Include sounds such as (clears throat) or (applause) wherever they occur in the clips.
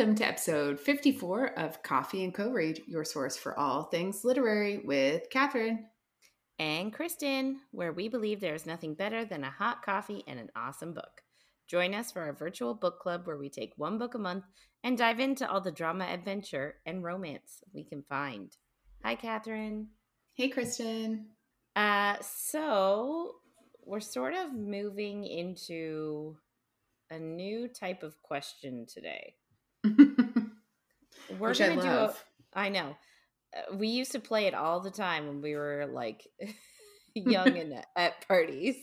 Welcome to episode 54 of Coffee and Co Read, your source for all things literary with Catherine. and Kristen, where we believe there is nothing better than a hot coffee and an awesome book. Join us for our virtual book club where we take one book a month and dive into all the drama, adventure, and romance we can find. Hi, Catherine. Hey, Kristen. Uh, so we're sort of moving into a new type of question today. (laughs) We're Which gonna do. love. A, I know. Uh, we used to play it all the time when we were like (laughs) young and at- (laughs) at parties.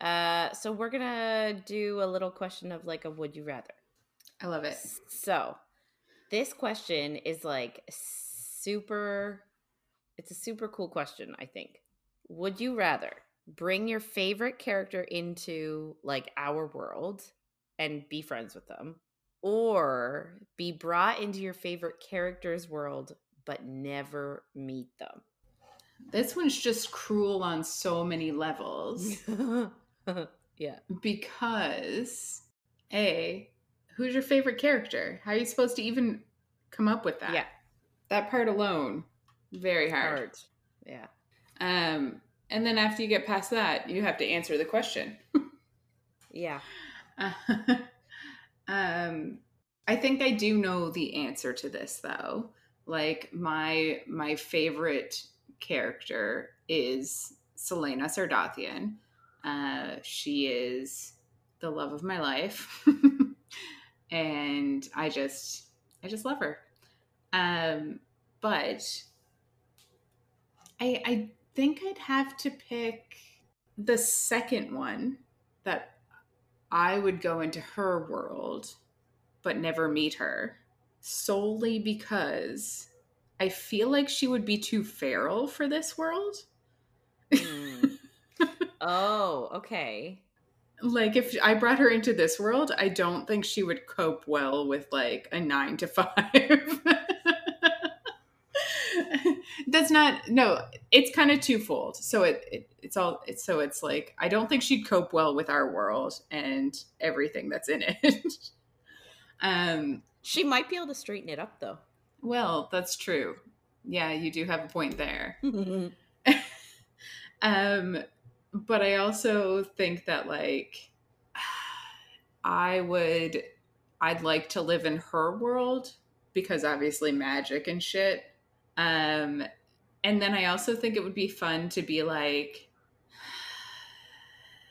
Uh, so we're gonna do a little question of like a would you rather. I love it. So this question is like super. It's a super cool question. I think. Would you rather bring your favorite character into like our world and be friends with them, or be brought into your favorite character's world but never meet them? This one's just cruel on so many levels (laughs) yeah. because, A, who's your favorite character? How are you supposed to even come up with that? Yeah. That part alone, very hard. Hard. Yeah. Um, and then after you get past that, you have to answer the question. (laughs) Yeah. (laughs) um, I think I do know the answer to this though. Like my my favorite character is Celaena Sardothien. Uh, she is the love of my life, (laughs) and I just I just love her. Um, but I I think I'd have to pick the second one that I would go into her world but never meet her solely because I feel like she would be too feral for this world. Mm. (laughs) oh, okay. Like if I brought her into this world, I don't think she would cope well with like a 9 to 5. (laughs) That's not no, it's kind of twofold. So it, it it's all it's so it's like I don't think she'd cope well with our world and everything that's in it. (laughs) um She might be able to straighten it up though. Well, that's true. Yeah, you do have a point there. (laughs) um, but I also think that like I would I'd like to live in her world because obviously magic and shit. Um, and then I also think it would be fun to be like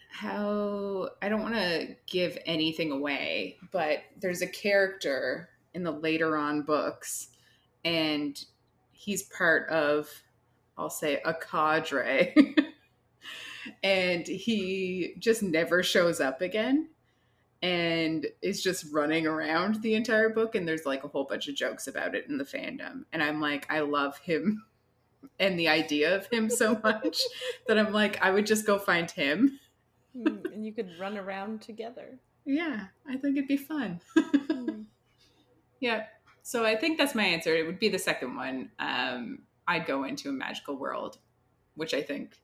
how I don't want to give anything away, but there's a character in the later on books and he's part of I'll say a cadre. (laughs) and he just never shows up again and is just running around the entire book and there's like a whole bunch of jokes about it in the fandom and I'm like I love him (laughs) and the idea of him so (laughs) much that I'm like I would just go find him. Mm, and you could run around together. Yeah, I think it'd be fun. Mm. (laughs) Yeah. So I think that's my answer. It would be the second one. Um, I'd go into a magical world, which I think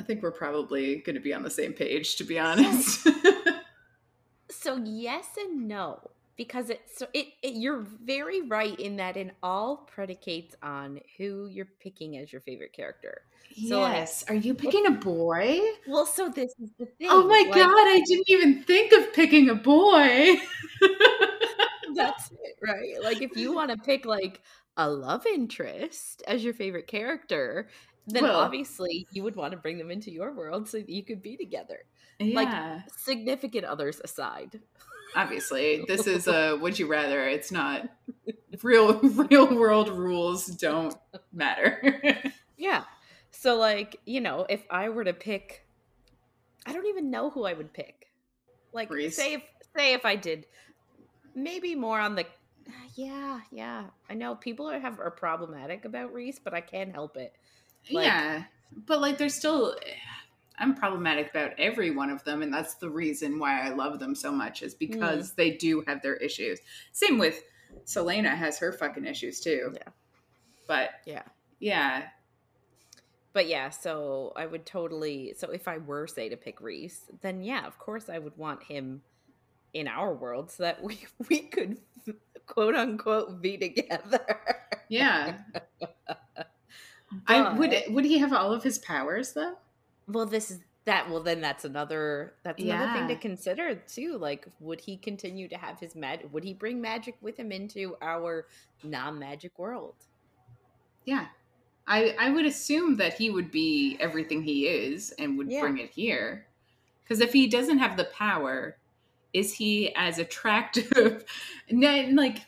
I think we're probably going to be on the same page, to be honest. (laughs) So yes and no, because it so it, it you're very right in that it all predicates on who you're picking as your favorite character. So, like- yes. Are you picking a boy? Well, so this is the thing. Oh my like, god! I didn't even think of picking a boy. (laughs) That's it, right? Like if you (laughs) want to pick like a love interest as your favorite character, then Well- obviously you would want to bring them into your world so that you could be together. yeah. Significant others aside. Obviously (laughs) this is a would you rather it's not real (laughs) real world rules don't matter (laughs) Yeah. So like, you know, if I were to pick I don't even know who I would pick. Like Rhys. say if say if I did maybe more on the (sighs) yeah, yeah. I know people are have are problematic about Rhys, but I can't help it. Like- yeah but like there's still i'm problematic about every one of them and that's the reason why i love them so much is hmm. because they do have their issues same with Celaena has her fucking issues too Yeah. but Yeah. yeah But yeah, so I would totally so if I were say to pick Rhys, then yeah, of course I would want him in our world so that (laughs) we we could quote unquote be together. Yeah. (laughs) I would would he have all of his powers though? Well, this is that well then that's another that's another thing to consider too. Like would he continue to have his magic would he bring magic with him into our non-magic world? Yeah. I I would assume that he would be everything he is and would Yeah. bring it here. Cuz if he doesn't have the power, is he as attractive? (laughs) no, like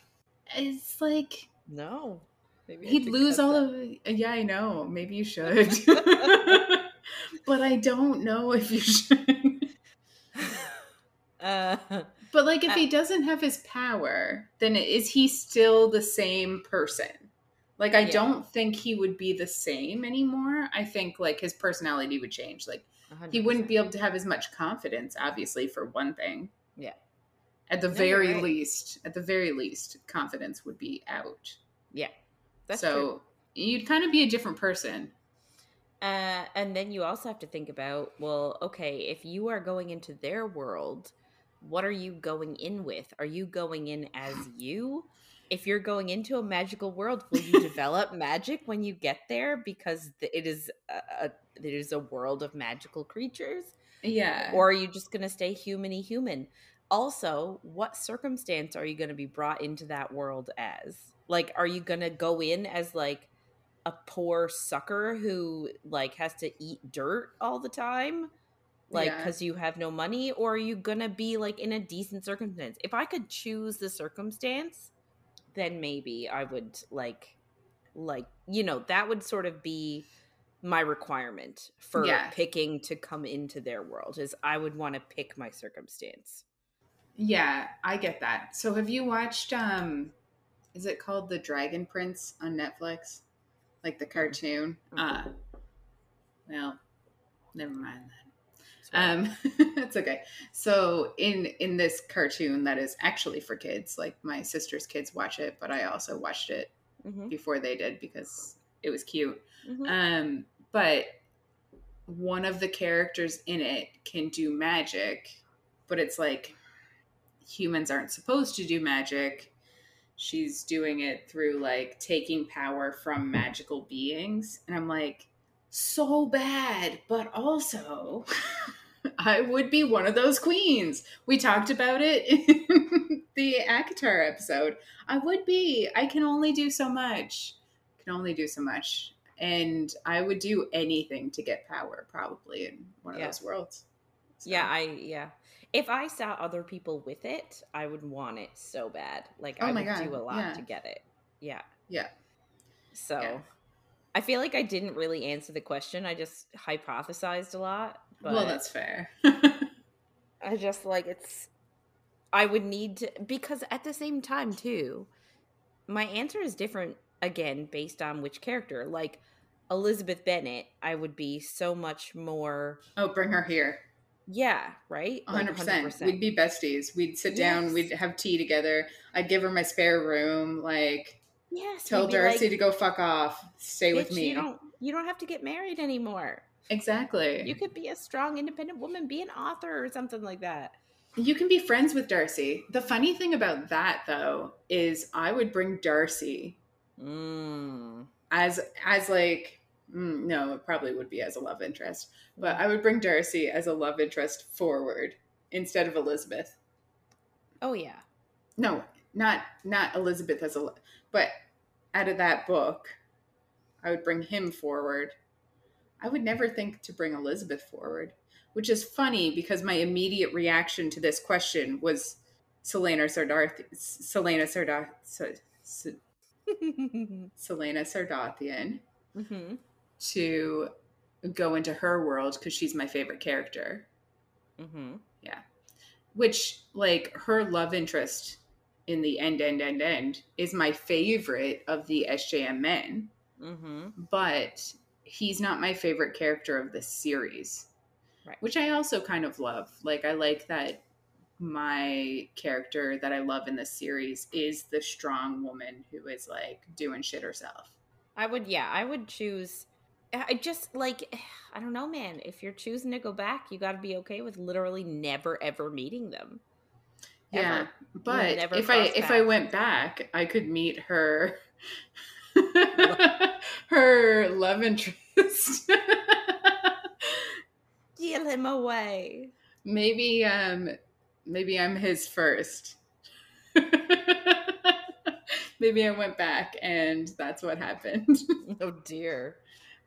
it's like No. Maybe he'd lose all that. of Yeah, I know. Maybe you should. (laughs) (laughs) but I don't know if you (laughs) should. uh But like if Uh, he doesn't have his power, then is he still the same person? Like I Yeah. don't think he would be the same anymore. I think like his personality would change. Like he wouldn't be able to have as much confidence, obviously, for one thing. Yeah. At the No, very right. least, at the very least, confidence would be out. Yeah. That's so true. you'd kind of be a different person. Uh, and then you also have to think about well, okay, if you are going into their world, what are you going in with? Are you going in as (laughs) you? If you're going into a magical world, will you (laughs) develop magic when you get there because it is a, a it is a world of magical creatures? Yeah. Or are you just going to stay humany human? Also, what circumstance are you going to be brought into that world as? Like, are you going to go in as like a poor sucker who like has to eat dirt all the time? Like, Yeah. because you have no money? Or are you to be like in a decent circumstance? If I could choose the circumstance, then maybe I would like, like, you know, that would sort of be my requirement for Yeah. picking to come into their world is I would want to pick my circumstance. Yeah, I get that. So have you watched um is it called The Dragon Prince on Netflix? Like the cartoon? Uh well, never mind then. Um (laughs) it's okay. So in in this cartoon that is actually for kids, like my sister's kids watch it, but I also watched it Mhm, before they did because it was cute. mhm. Um, but one of the characters in it can do magic, but it's like humans aren't supposed to do magic. She's doing it through like taking power from magical beings. And I'm like, so bad, but also (laughs) I would be one of those queens. We talked about it (laughs) in the ACOTAR episode. I would be. I can only do so much. Can only do so much. And I would do anything to get power, probably in one of Yeah. those worlds. So, Yeah, I yeah. If I saw other people with it, I would want it so bad. Like Oh I would God, do a lot yeah. to get it. Yeah. Yeah. So Yeah. I feel like I didn't really answer the question. I just hypothesized a lot. But well, that's fair. (laughs) I just like it's I would need to because at the same time too, my answer is different again based on which character. Like Elizabeth Bennet, I would be so much more oh, bring her here. Yeah, right? Like, 100%. We'd be besties. We'd sit down, we'd have tea together. I'd give her my spare room. Like, yes, tell Darcy like, to go fuck off. Stay with me. You don't you don't have to get married anymore. Exactly. You could be a strong independent woman, be an author or something like that. You can be friends with Darcy. The funny thing about that though is I would bring Darcy Mm. as as like mm, no, it probably would be as a love interest, but I would bring Darcy as a love interest forward instead of Elizabeth. Oh yeah. No, not not Elizabeth as a but out of that book, I would bring him forward. I would never think to bring Elizabeth forward, which is funny because my immediate reaction to this question was Celaena Sardarth Celaena Sardarth (laughs) Celaena Sardothien hmm to go into her world because she's my favorite character. hmm Yeah. Which like her love interest in the end, end, end, end is my favorite of the SJM men, hmm but he's not my favorite character of the series. Right. Which I also kind of love. Like I like that my character that I love in this series is the strong woman who is like doing shit herself. I would, yeah, I would choose. I just like, (sighs) I don't know, man. If you're choosing to go back, you got to be okay with literally never ever meeting them. Yeah, but never if I crossed if I went back, I could meet her (laughs) (laughs) her love interest. (laughs) Steal him away. maybe um maybe I'm his first. maybe I went back and that's what happened, Oh dear.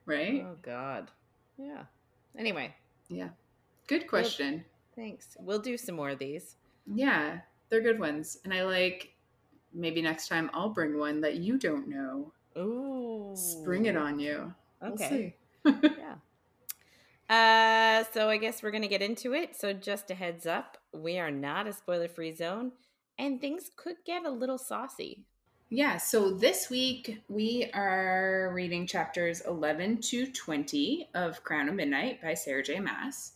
Right? Oh god. Yeah. Anyway, Yeah. Good question. thanks. We'll do some more of these. Yeah, they're good ones. And I like maybe next time I'll bring one that you don't know. Ooh. Spring it on you. We'll Okay. see. (laughs) yeah. Uh, so I guess we're gonna get into it. So just a heads up, we are not a spoiler-free zone, and things could get a little saucy. Yeah, so this week we are reading chapters 11 to 20 of Crown of Midnight by Sarah J. Maas.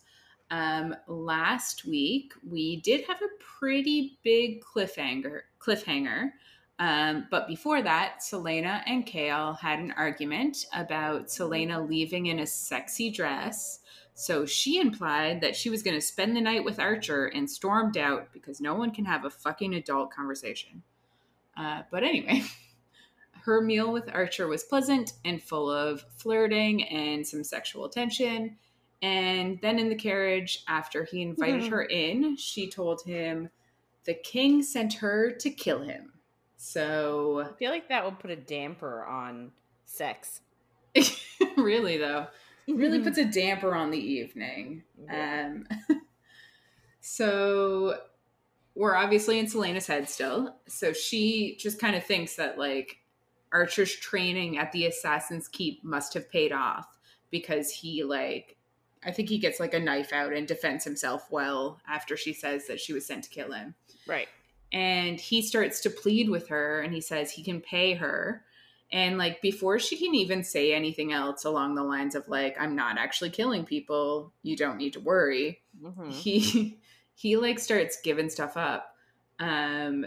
Um, last week we did have a pretty big cliffhanger. Cliffhanger, um, but before that, Celaena and Chaol had an argument about Celaena leaving in a sexy dress. So she implied that she was going to spend the night with Archer and stormed out because no one can have a fucking adult conversation. Uh, but anyway, (laughs) her meal with Archer was pleasant and full of flirting and some sexual tension. And then in the carriage, after he invited her in, she told him the king sent her to kill him. So, I feel like that would put a damper on sex. (laughs) really, though, really puts a damper on the evening. Yeah. Um, (laughs) so we're obviously in Celaena's head still. So she just kind of thinks that like Archer's training at the Assassin's Keep must have paid off because he like I think he gets like a knife out and defends himself well after she says that she was sent to kill him. right. And he starts to plead with her and he says he can pay her. And like before she can even say anything else along the lines of like I'm not actually killing people, you don't need to worry Mhm. he he like starts giving stuff up. Um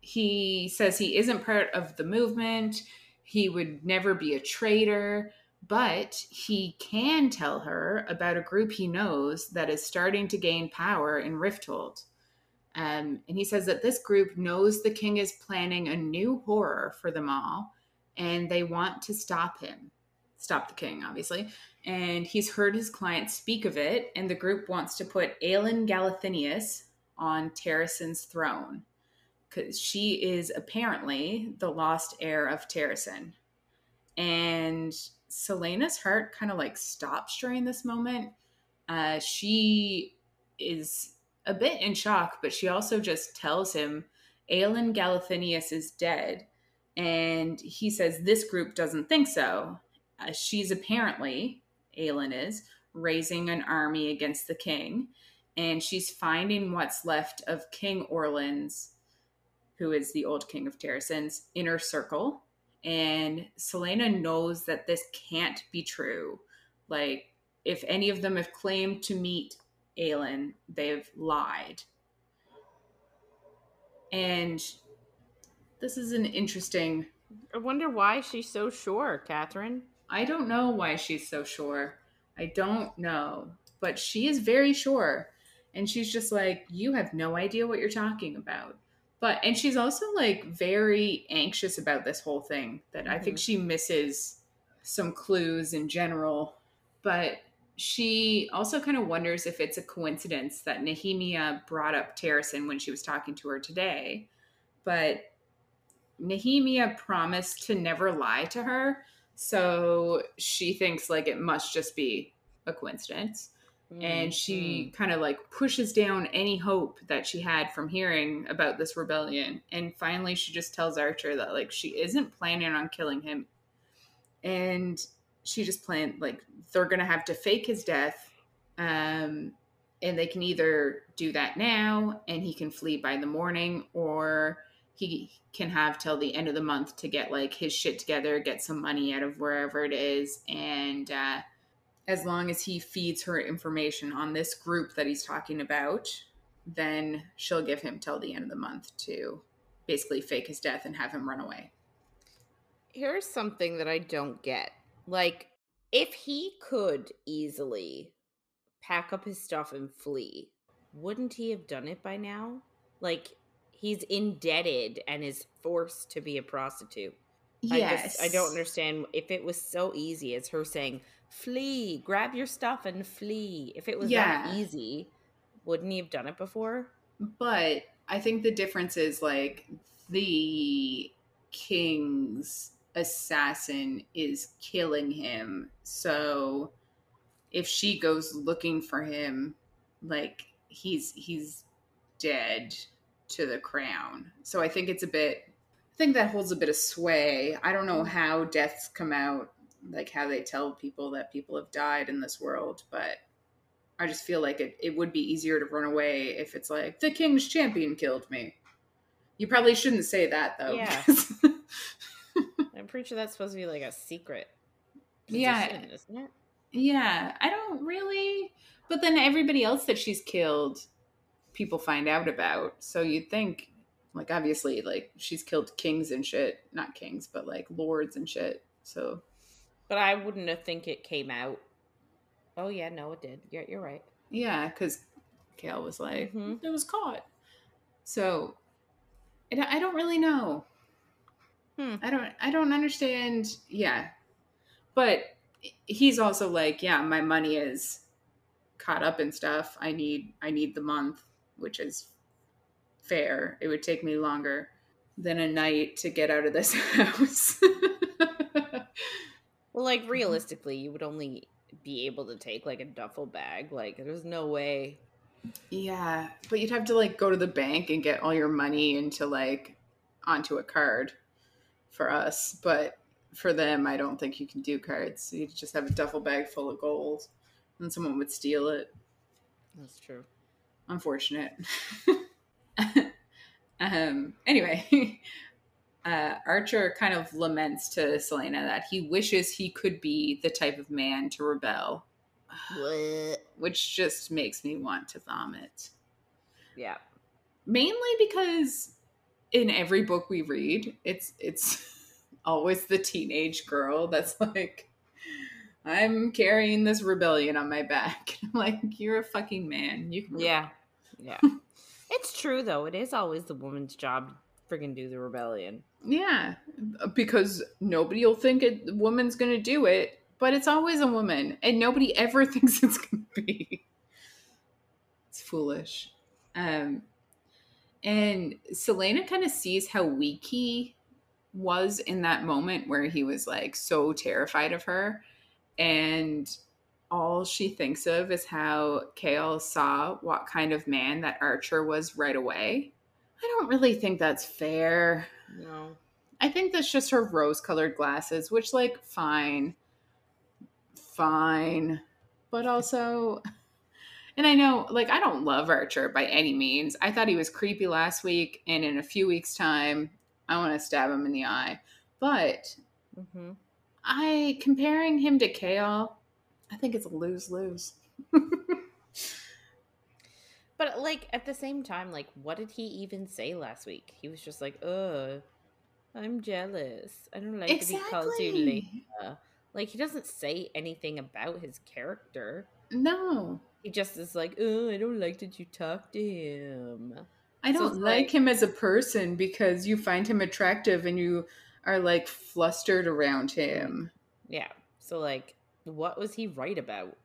he says he isn't part of the movement. He would never be a traitor but he can tell her about a group he knows that is starting to gain power in rifthold. Um, and he says that this group knows the king is planning a new horror for them all and they want to stop him stop the king obviously and he's heard his client speak of it, and the group wants to put Aelin Galathynius on Terrasen's throne because she is apparently the lost heir of Terrasen. And Celaena's heart kind of like stops during this moment. Uh, she is a bit in shock, but she also just tells him Aelin Galathynius is dead. And he says this group doesn't think so. Uh, she's apparently Aelin is, raising an army against the king, and she's finding what's left of King Orlon's, who is the old king of Terrasen's, inner circle. And Celaena knows that this can't be true. Like, if any of them have claimed to meet Aelin, they've lied. And this is an interesting I wonder why she's so sure, Catherine. I don't know why she's so sure. I don't know. But she is very sure. And she's just like, you have no idea what you're talking about. But, and she's also like very anxious about this whole thing, that I think Mhm. she misses some clues in general. But she also kind of wonders if it's a coincidence that Nehemia brought up Terrasen when she was talking to her today. But Nehemia promised to never lie to her. So she thinks like it must just be a coincidence. And she Mm. kind of like pushes down any hope that she had from hearing about this rebellion. And finally, she just tells Archer that like she isn't planning on killing him. And she just planned like they're going to have to fake his death. Um, and they can either do that now and he can flee by the morning or he can have till the end of the month to get like his shit together, get some money out of wherever it is, and uh, as long as he feeds her information on this group that he's talking about, then she'll give him till the end of the month to basically fake his death and have him run away. Here's something that I don't get. Like, if he could easily pack up his stuff and flee, wouldn't he have done it by now? Like, he's indebted and is forced to be a prostitute. Yes. I just I don't understand if it was so easy as her saying, "Flee, grab your stuff and flee." If it was Yeah. that easy, wouldn't he have done it before? But I think the difference is like the king's assassin is killing him. So if she goes looking for him, like he's he's dead to the crown. So I think it's a bit I think that holds a bit of sway. I don't know mm-hmm. how deaths come out, like how they tell people that people have died in this world, but I just feel like it, it would be easier to run away if it's like the king's champion killed me. You probably shouldn't say that though. Yeah. (laughs) because- I'm pretty sure that's supposed to be like a secret. Yeah. isn't it? yeah, I don't really. But then everybody else that she's killed, people find out about. So you'd think, like, obviously, like she's killed kings and shit. Not kings, but like lords and shit. So But I wouldn't have think it came out. Oh yeah, no, it did. You're you're right. yeah, because Chaol was like, Mhm. it was caught. So I don't- I don't really know. Hmm. I don't I don't understand. Yeah. But he's also like, yeah, my money is caught up in stuff. I need I need the month, which is fair. It would take me longer than a night to get out of this (laughs) house. Well, like mm-hmm. realistically, you would only be able to take like a duffel bag. Like, there's no way. yeah, but you'd have to like go to the bank and get all your money into like onto a card for us, but for them, I don't think you can do cards. You'd just have a duffel bag full of gold, and someone would steal it. That's true. Unfortunate. (laughs) um, anyway, (laughs) uh, Archer kind of laments to Celaena that he wishes he could be the type of man to rebel, What? which just makes me want to vomit. Yeah. Mainly because in every book we read, it's it's (laughs) always the teenage girl that's like. I'm carrying this rebellion on my back. (laughs) I'm like, you're a fucking man. You can Yeah. Yeah. (laughs) it's true though. It is always the woman's job to friggin' do the rebellion. Yeah, because nobody will think a woman's to do it, but it's always a woman, and nobody (laughs) ever thinks it's to be. It's foolish. Um, and Celaena kind of sees how weak he was in that moment where he was like so terrified of her, and all she thinks of is how Chaol saw what kind of man that Archer was right away. I don't really think that's fair. No. I think that's just her rose colored glasses, which, like, fine. Fine. But also, (laughs) and I know, like, I don't love Archer by any means. I thought he was creepy last week, and in a few weeks' time, I want to stab him in the eye. But Mm-hmm. I, comparing him to Chaol, I think it's a lose lose. (laughs) But like at the same time, like what did he even say last week? He was just like, "Uh, I'm jealous. I don't like that he calls you Leia." Like he doesn't say anything about his character. No. He just is like, "Oh, I don't like that you talk to him." I don't it's like like- him as a person because you find him attractive and you are like flustered around him. Yeah. So like, what was he right about?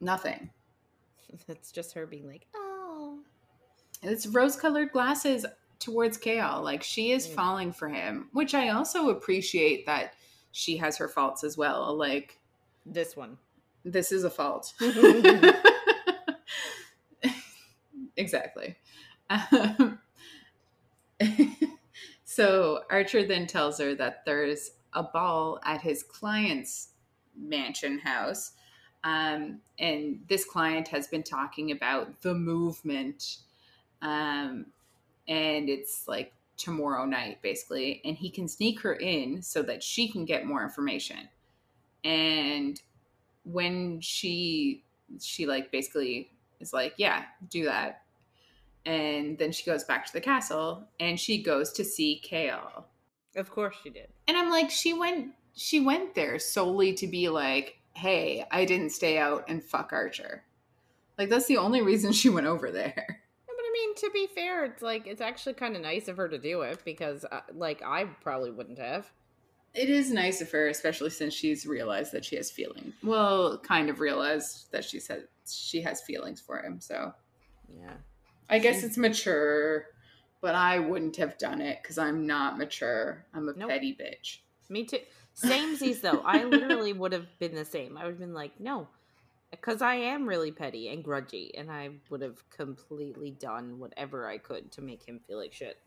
Nothing. (laughs) That's just her being like, "Oh." It's rose colored glasses towards Chaol. Like she is Mm. falling for him, which I also appreciate that she has her faults as well. Like This one. this is a fault. (laughs) (laughs) exactly. Um, so Archer then tells her that there's a ball at his client's mansion house. Um, and this client has been talking about the movement. Um, and it's like tomorrow night, basically. And he can sneak her in so that she can get more information. And when she she like basically is like yeah do that and then she goes back to the castle and she goes to see Chaol Of course she did. and i'm like she went she went there solely to be like hey i didn't stay out and fuck archer like that's the only reason she went over there (laughs) Yeah, but I mean, to be fair, it's like it's actually kind of nice of her to do it because, uh, like, I probably wouldn't have. It is nice of her, especially since she's realized that she has feelings. Well, kind of realized that she said she has feelings for him. So, yeah, I guess it's mature, but I wouldn't have done it because I'm not mature. I'm a Nope. petty bitch. Me too. Samesies though. I literally would have been the same. I would have been like, no, because I am really petty and grudgy, and I would have completely done whatever I could to make him feel like shit.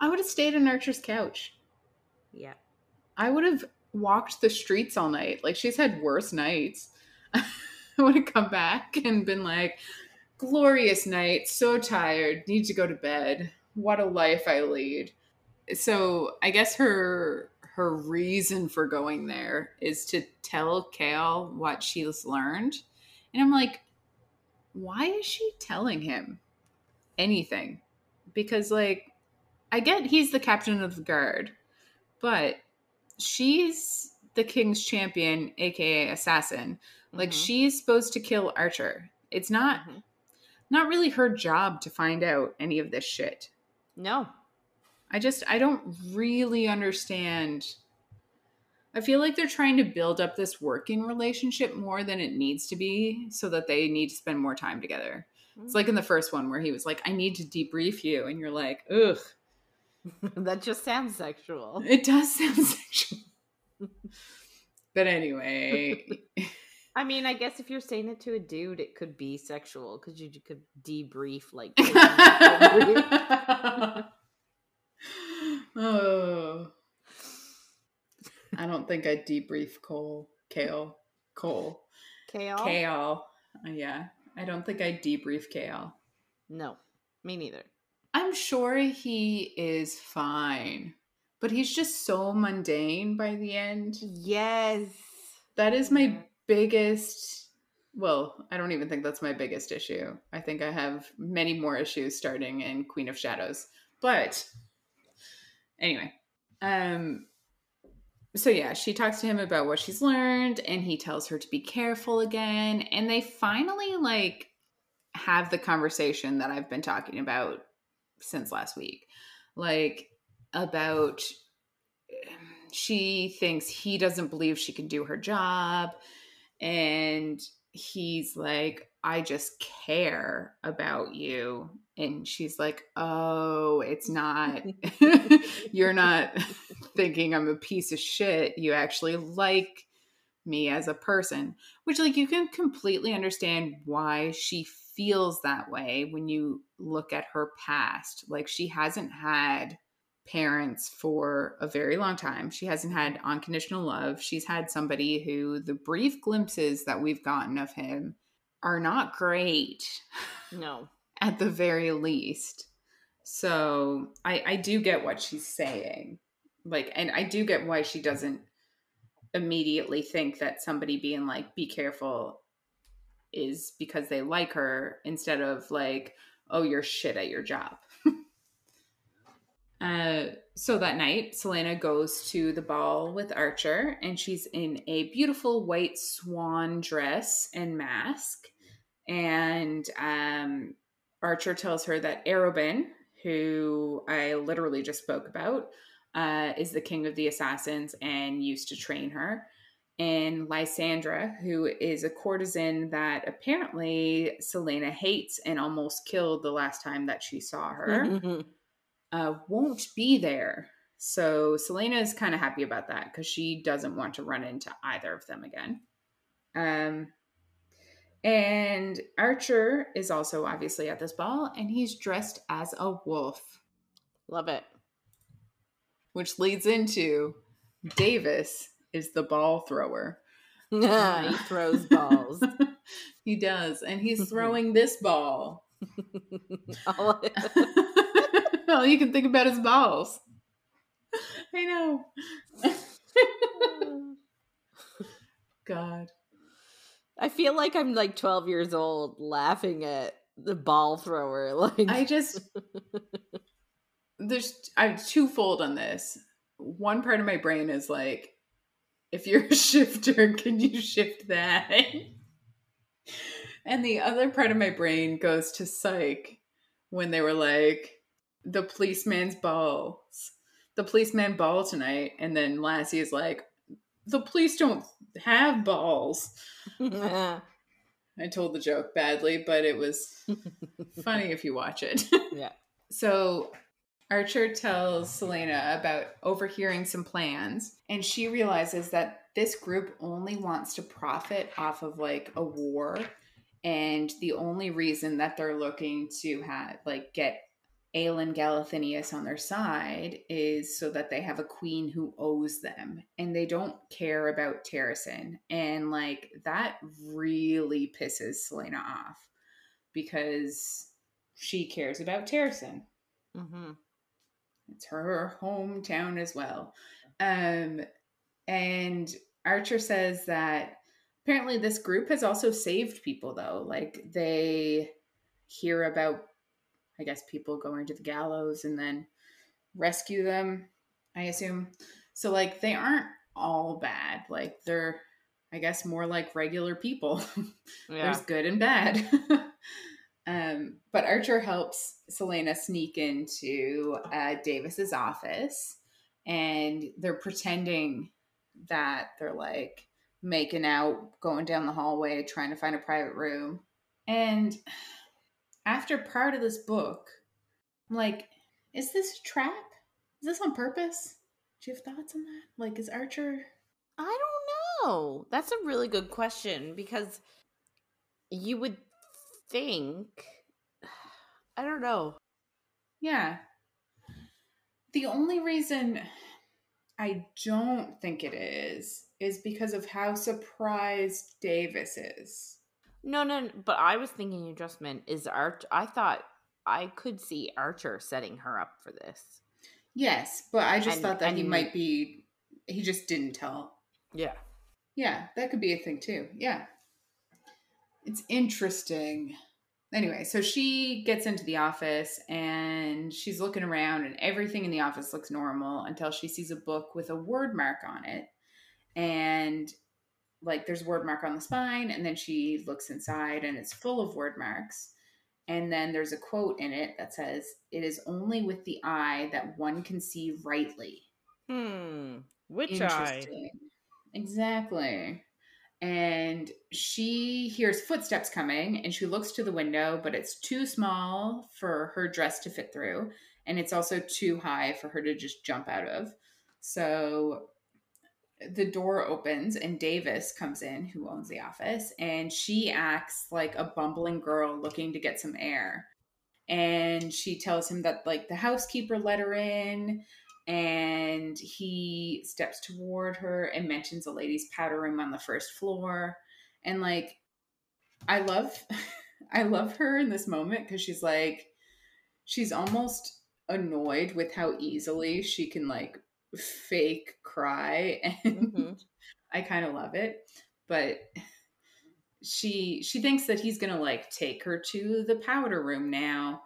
I would have stayed on Archer's couch. Yeah. I would have walked the streets all night. Like she's had worse nights. (laughs) I would have come back and been like, glorious night, so tired, need to go to bed. What a life I lead. So I guess her her reason for going there is to tell Chaol what she's learned. And I'm like, why is she telling him anything? Because like I get he's the captain of the guard, but she's the king's champion, aka assassin. Like Mhm. she's supposed to kill Archer. It's not Mhm. Not really her job to find out any of this shit. No. I just I don't really understand. I feel like they're trying to build up this working relationship more than it needs to be so that they need to spend more time together. It's like in the first one where he was like, I need to debrief you. And you're like, ugh, (laughs) that just sounds sexual. it does sound (laughs) sexual. but anyway, (laughs) I mean, I guess if you're saying it to a dude, it could be sexual because you could debrief like. (laughs) oh. I don't think I debrief Cole. Kale. Cole. Kale? Kale. Uh, Yeah. I don't think I debrief Kale. No, me neither. I'm sure he is fine, but he's just so mundane by the end. Yes. That is my biggest. Well, I don't even think that's my biggest issue. I think I have many more issues starting in Queen of Shadows. But anyway, um so yeah, she talks to him about what she's learned and he tells her to be careful again and they finally like have the conversation that I've been talking about since last week. Like about she thinks he doesn't believe she can do her job and he's like i just care about you. And she's like oh it's not (laughs) you're not (laughs) thinking i'm a piece of shit. You actually like me as a person. Which like you can completely understand why she feels that way when you look at her past. Like she hasn't had parents for a very long time. She hasn't had unconditional love. She's had somebody who the brief glimpses that we've gotten of him are not great No. (laughs) at the very least. So I, I do get what she's saying. Like, and I do get why she doesn't immediately think that somebody being like, be careful is because they like her instead of like, oh, you're shit at your job. Uh, so that night, Celaena goes to the ball with Archer, and she's in a beautiful white swan dress and mask. And um, Archer tells her that Arobynn, who I literally just spoke about, uh, is the king of the assassins and used to train her. And Lysandra, who is a courtesan that apparently Celaena hates and almost killed the last time that she saw her uh, won't be there. So Celaena is kind of happy about that because she doesn't want to run into either of them again. Um, and Archer is also obviously at this ball, and he's dressed as a wolf, Love it. which leads into Davis is the ball thrower. (laughs) he throws balls. (laughs) he does, and he's (laughs) throwing this ball. All- you can think about is balls. (laughs) I know. (laughs) God. I feel like I'm like 12 years old laughing at the ball thrower. (laughs) Like I just there's I'm twofold on this. One part of my brain is like, if you're a shifter, can you shift that? and the other part of my brain goes to psych when they were like, the policeman's balls. The policeman ball tonight. And then Lassie is like, the police don't have balls. (laughs) I told the joke badly, but it was (laughs) funny if you watch it. yeah. (laughs) So Archer tells Celaena about overhearing some plans, and she realizes that this group only wants to profit off of like a war. And the only reason that they're looking to have like get Aelin Galathynius on their side is so that they have a queen who owes them and they don't care about Terrasen. And like that really pisses Celaena off because she cares about Terrasen. Mm-hmm. It's her hometown as well. Um, and Archer says that apparently this group has also saved people, though. Like they hear about, I guess, people going to the gallows and then rescue them, I assume. So, like, they aren't all bad. Like, they're, I guess, more like regular people. (laughs) Yeah. There's good and bad. (laughs) um, but Archer helps Celaena sneak into uh, Davis's office, and they're pretending that they're like making out, going down the hallway, trying to find a private room. And after part of this book, I'm like, is this a trap? Is this on purpose? Do you have thoughts on that? Like, is Archer? I don't know. That's a really good question because you would think (sighs) I don't know. Yeah. The only reason I don't think it is is because of how surprised Davis is. No, no, no, but I was thinking you just meant is Arch I thought I could see Archer setting her up for this. Yes, but I just And- thought that he might be. He just didn't tell. Yeah. Yeah, that could be a thing too. Yeah. It's interesting. Anyway, so she gets into the office and she's looking around, and everything in the office looks normal until she sees a book with a Wyrdmark on it. And like there's a Wyrdmark on the spine, and then she looks inside and it's full of Wyrdmarks. And then there's a quote in it that says, It is only with the eye that one can see rightly. Hmm. Which eye? Exactly. And she hears footsteps coming and she looks to the window, but it's too small for her dress to fit through. And it's also too high for her to just jump out of. So the door opens and Davis comes in, who owns the office, and she acts like a bumbling girl looking to get some air. And she tells him that, like, the housekeeper let her in and he steps toward her and mentions a lady's powder room on the first floor and like i love (laughs) i love her in this moment because she's like she's almost annoyed with how easily she can like fake cry (laughs) and Mhm. i kind of love it but she she thinks that he's gonna like take her to the powder room now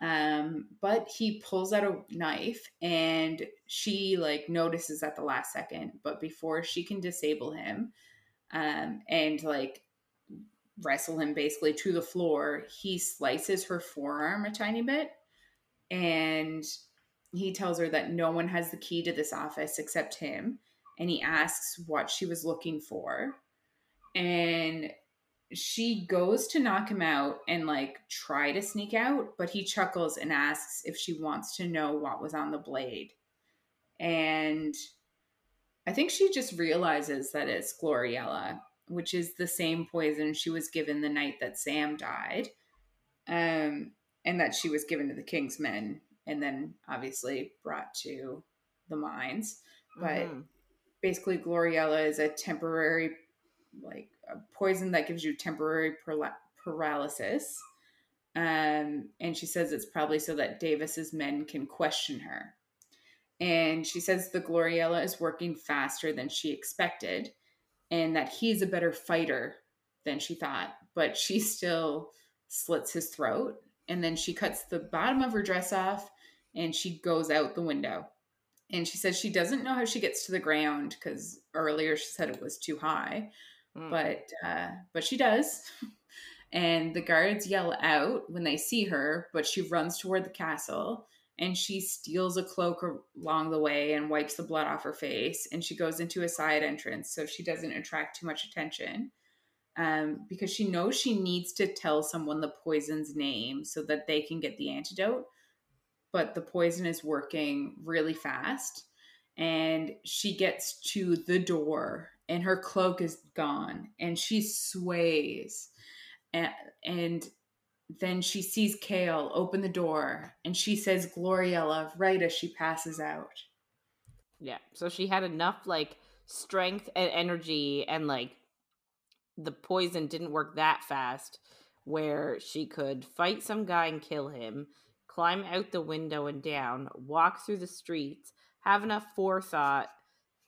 um but he pulls out a knife and she like notices at the last second but before she can disable him um and like wrestle him basically to the floor he slices her forearm a tiny bit and he tells her that no one has the key to this office except him and he asks what she was looking for and she goes to knock him out and like try to sneak out, but he chuckles and asks if she wants to know what was on the blade. And I think she just realizes that it's Gloriella, which is the same poison she was given the night that Sam died. Um, and that she was given to the King's men and then obviously brought to the mines. But Mhm. basically Gloriella is a temporary like a poison that gives you temporary paralysis. Um, and she says it's probably so that Davis's men can question her. And she says the Gloriella is working faster than she expected, and that he's a better fighter than she thought. But she still slits his throat, and then she cuts the bottom of her dress off, and she goes out the window. And she says she doesn't know how she gets to the ground because earlier she said it was too high Mm. but uh, but she does, (laughs) And the guards yell out when they see her, but she runs toward the castle and she steals a cloak along the way and wipes the blood off her face. And she goes into a side entrance so she doesn't attract too much attention um, because she knows she needs to tell someone the poison's name so that they can get the antidote. But the poison is working really fast. And she gets to the door and her cloak is gone and she sways. And, and then she sees Chaol open the door and she says Gloriella right as she passes out. Yeah. So she had enough like strength and energy and like the poison didn't work that fast where she could fight some guy and kill him, climb out the window and down, walk through the streets, have enough forethought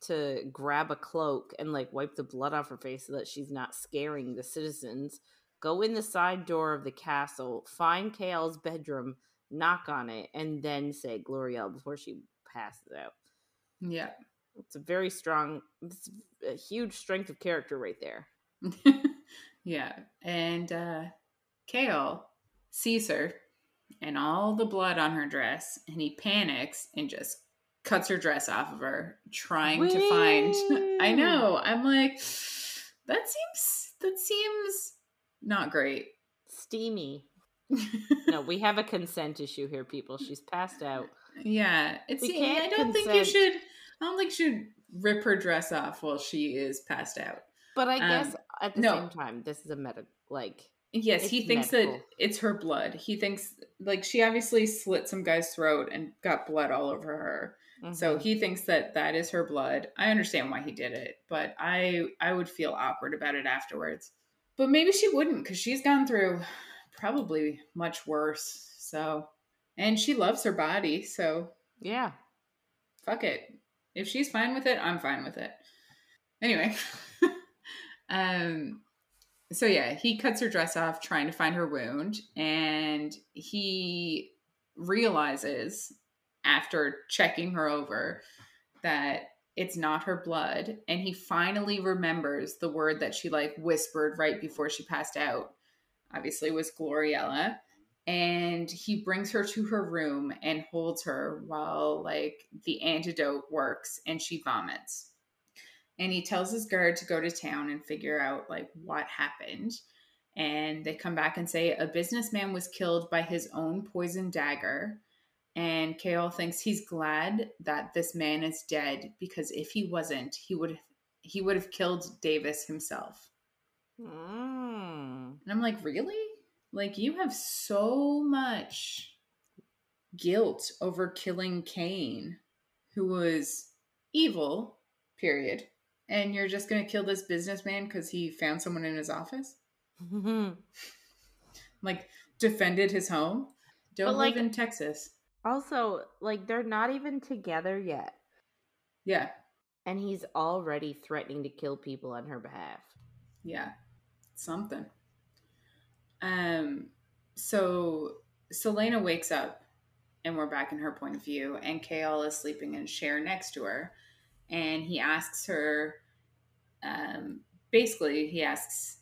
to grab a cloak and like wipe the blood off her face so that she's not scaring the citizens, go in the side door of the castle, find Chaol's bedroom, knock on it, and then say Gloriel before she passes out. Yeah. It's a very strong, it's a huge strength of character right there. (laughs) yeah. And uh Chaol sees her and all the blood on her dress, and he panics and just cuts her dress off of her, trying to find (laughs) I know. I'm like, that seems that seems not great. Steamy. (laughs) no, we have a consent issue here, people. She's passed out. Yeah. It's I don't consent. think you should I don't think you should rip her dress off while she is passed out. But I guess um, at the no. same time, this is a medical like Yes, he thinks medical. that it's her blood. He thinks like she obviously slit some guy's throat and got blood all over her. Mm-hmm. So he thinks that that is her blood. I understand why he did it, but I I would feel awkward about it afterwards. But maybe she wouldn't cuz she's gone through probably much worse. So and she loves her body, so yeah. Fuck it. If she's fine with it, I'm fine with it. Anyway, (laughs) um, so yeah, he cuts her dress off trying to find her wound, and he realizes after checking her over that it's not her blood and he finally remembers the word that she like whispered right before she passed out obviously was gloriella and he brings her to her room and holds her while like the antidote works and she vomits and he tells his guard to go to town and figure out like what happened. And they come back and say a businessman was killed by his own poison dagger. And Chaol thinks he's glad that this man is dead because if he wasn't he would he would have killed Davis himself. Mm. and I'm like really? Like you have so much guilt over killing Cain who was evil period and you're just going to kill this businessman because he found someone in his office? (laughs) like, defended his home? Don't but, live like, in Texas. Also, like, they're not even together yet. Yeah. And he's already threatening to kill people on her behalf. Yeah. Something. Um, so Celaena wakes up and we're back in her point of view, and Chaol is sleeping in chair next to her and he asks her um, basically he asks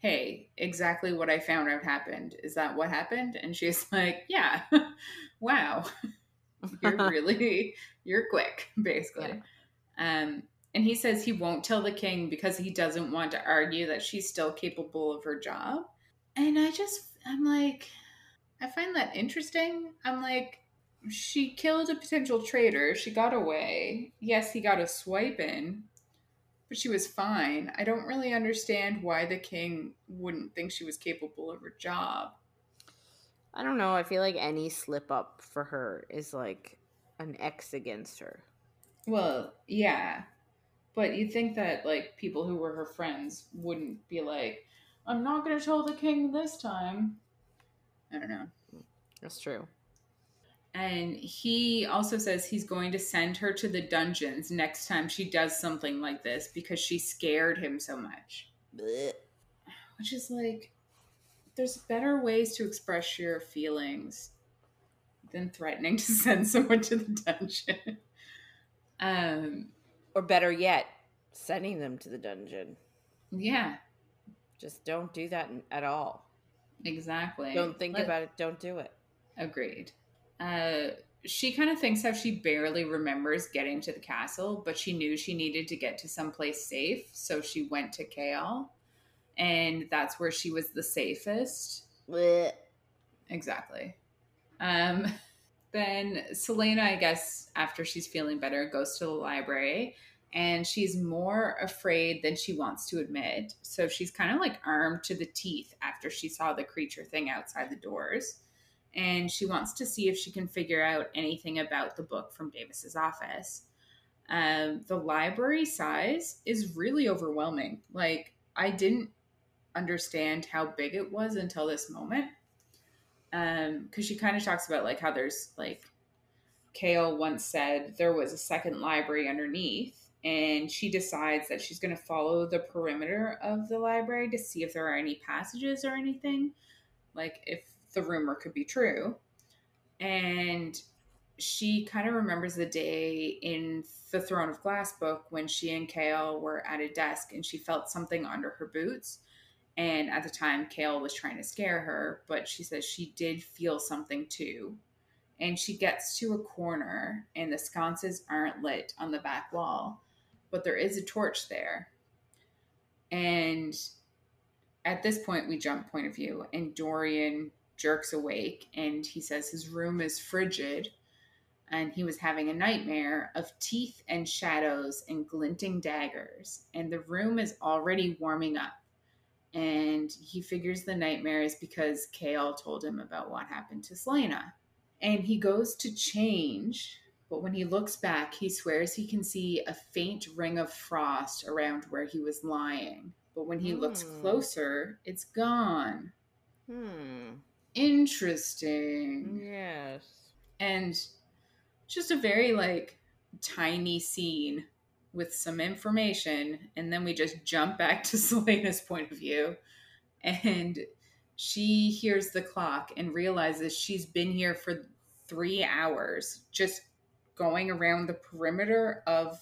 hey exactly what i found out happened. Is that what happened? And she's (laughs) like yeah. (laughs) Wow. (laughs) You're really you're quick basically. Yeah. um, and he says he won't tell the king because he doesn't want to argue that she's still capable of her job. And i just i'm like i find that interesting. I'm like she killed a potential traitor. She got away. Yes, he got a swipe in, but she was fine. I don't really understand why the king wouldn't think she was capable of her job. I don't know. I feel like any slip up for her is like an X against her. Well, yeah. But you'd think that like people who were her friends wouldn't be like, I'm not gonna tell the king this time. I don't know. That's true. And he also says he's going to send her to the dungeons next time she does something like this because she scared him so much. Blech. Which is like, there's better ways to express your feelings than threatening to (laughs) send someone to the dungeon. um, or better yet, sending them to the dungeon. Yeah. Just don't do that at all. Exactly. Don't think Let- about it. Don't do it. Agreed. Uh, she kind of thinks how she barely remembers getting to the castle, but she knew she needed to get to someplace safe, so she went to Chaol, and that's where she was the safest. Blech. Exactly. Um, (laughs) then Celaena, I guess, after she's feeling better, goes to the library and she's more afraid than she wants to admit. So she's kind of like armed to the teeth after she saw the creature thing outside the doors. And she wants to see if she can figure out anything about the book from Davis's office. Um, the library size is really overwhelming. Like, I didn't understand how big it was until this moment um because she kind of talks about like how there's like Chaol once said there was a second library underneath and she decides that she's going to follow the perimeter of the library to see if there are any passages or anything like if the rumor could be true and she kind of remembers the day in the throne of glass book when she and Chaol were at a desk and she felt something under her boots and at the time, Chaol was trying to scare her, but she says she did feel something too. And she gets to a corner, and the sconces aren't lit on the back wall, but there is a torch there. And at this point, we jump point of view, and Dorian jerks awake, and he says his room is frigid, and he was having a nightmare of teeth and shadows and glinting daggers, and the room is already warming up and he figures the nightmare is because Chaol told him about what happened to Celaena. And he goes to change, but when he looks back, he swears he can see a faint ring of frost around where he was lying. But when he looks Hmm. closer, it's gone. Hmm. Interesting. Yes. And just a very like tiny scene with some information and then we just jump back to (laughs) Celaena's point of view and she hears the clock and realizes she's been here for 3 hours just going around the perimeter of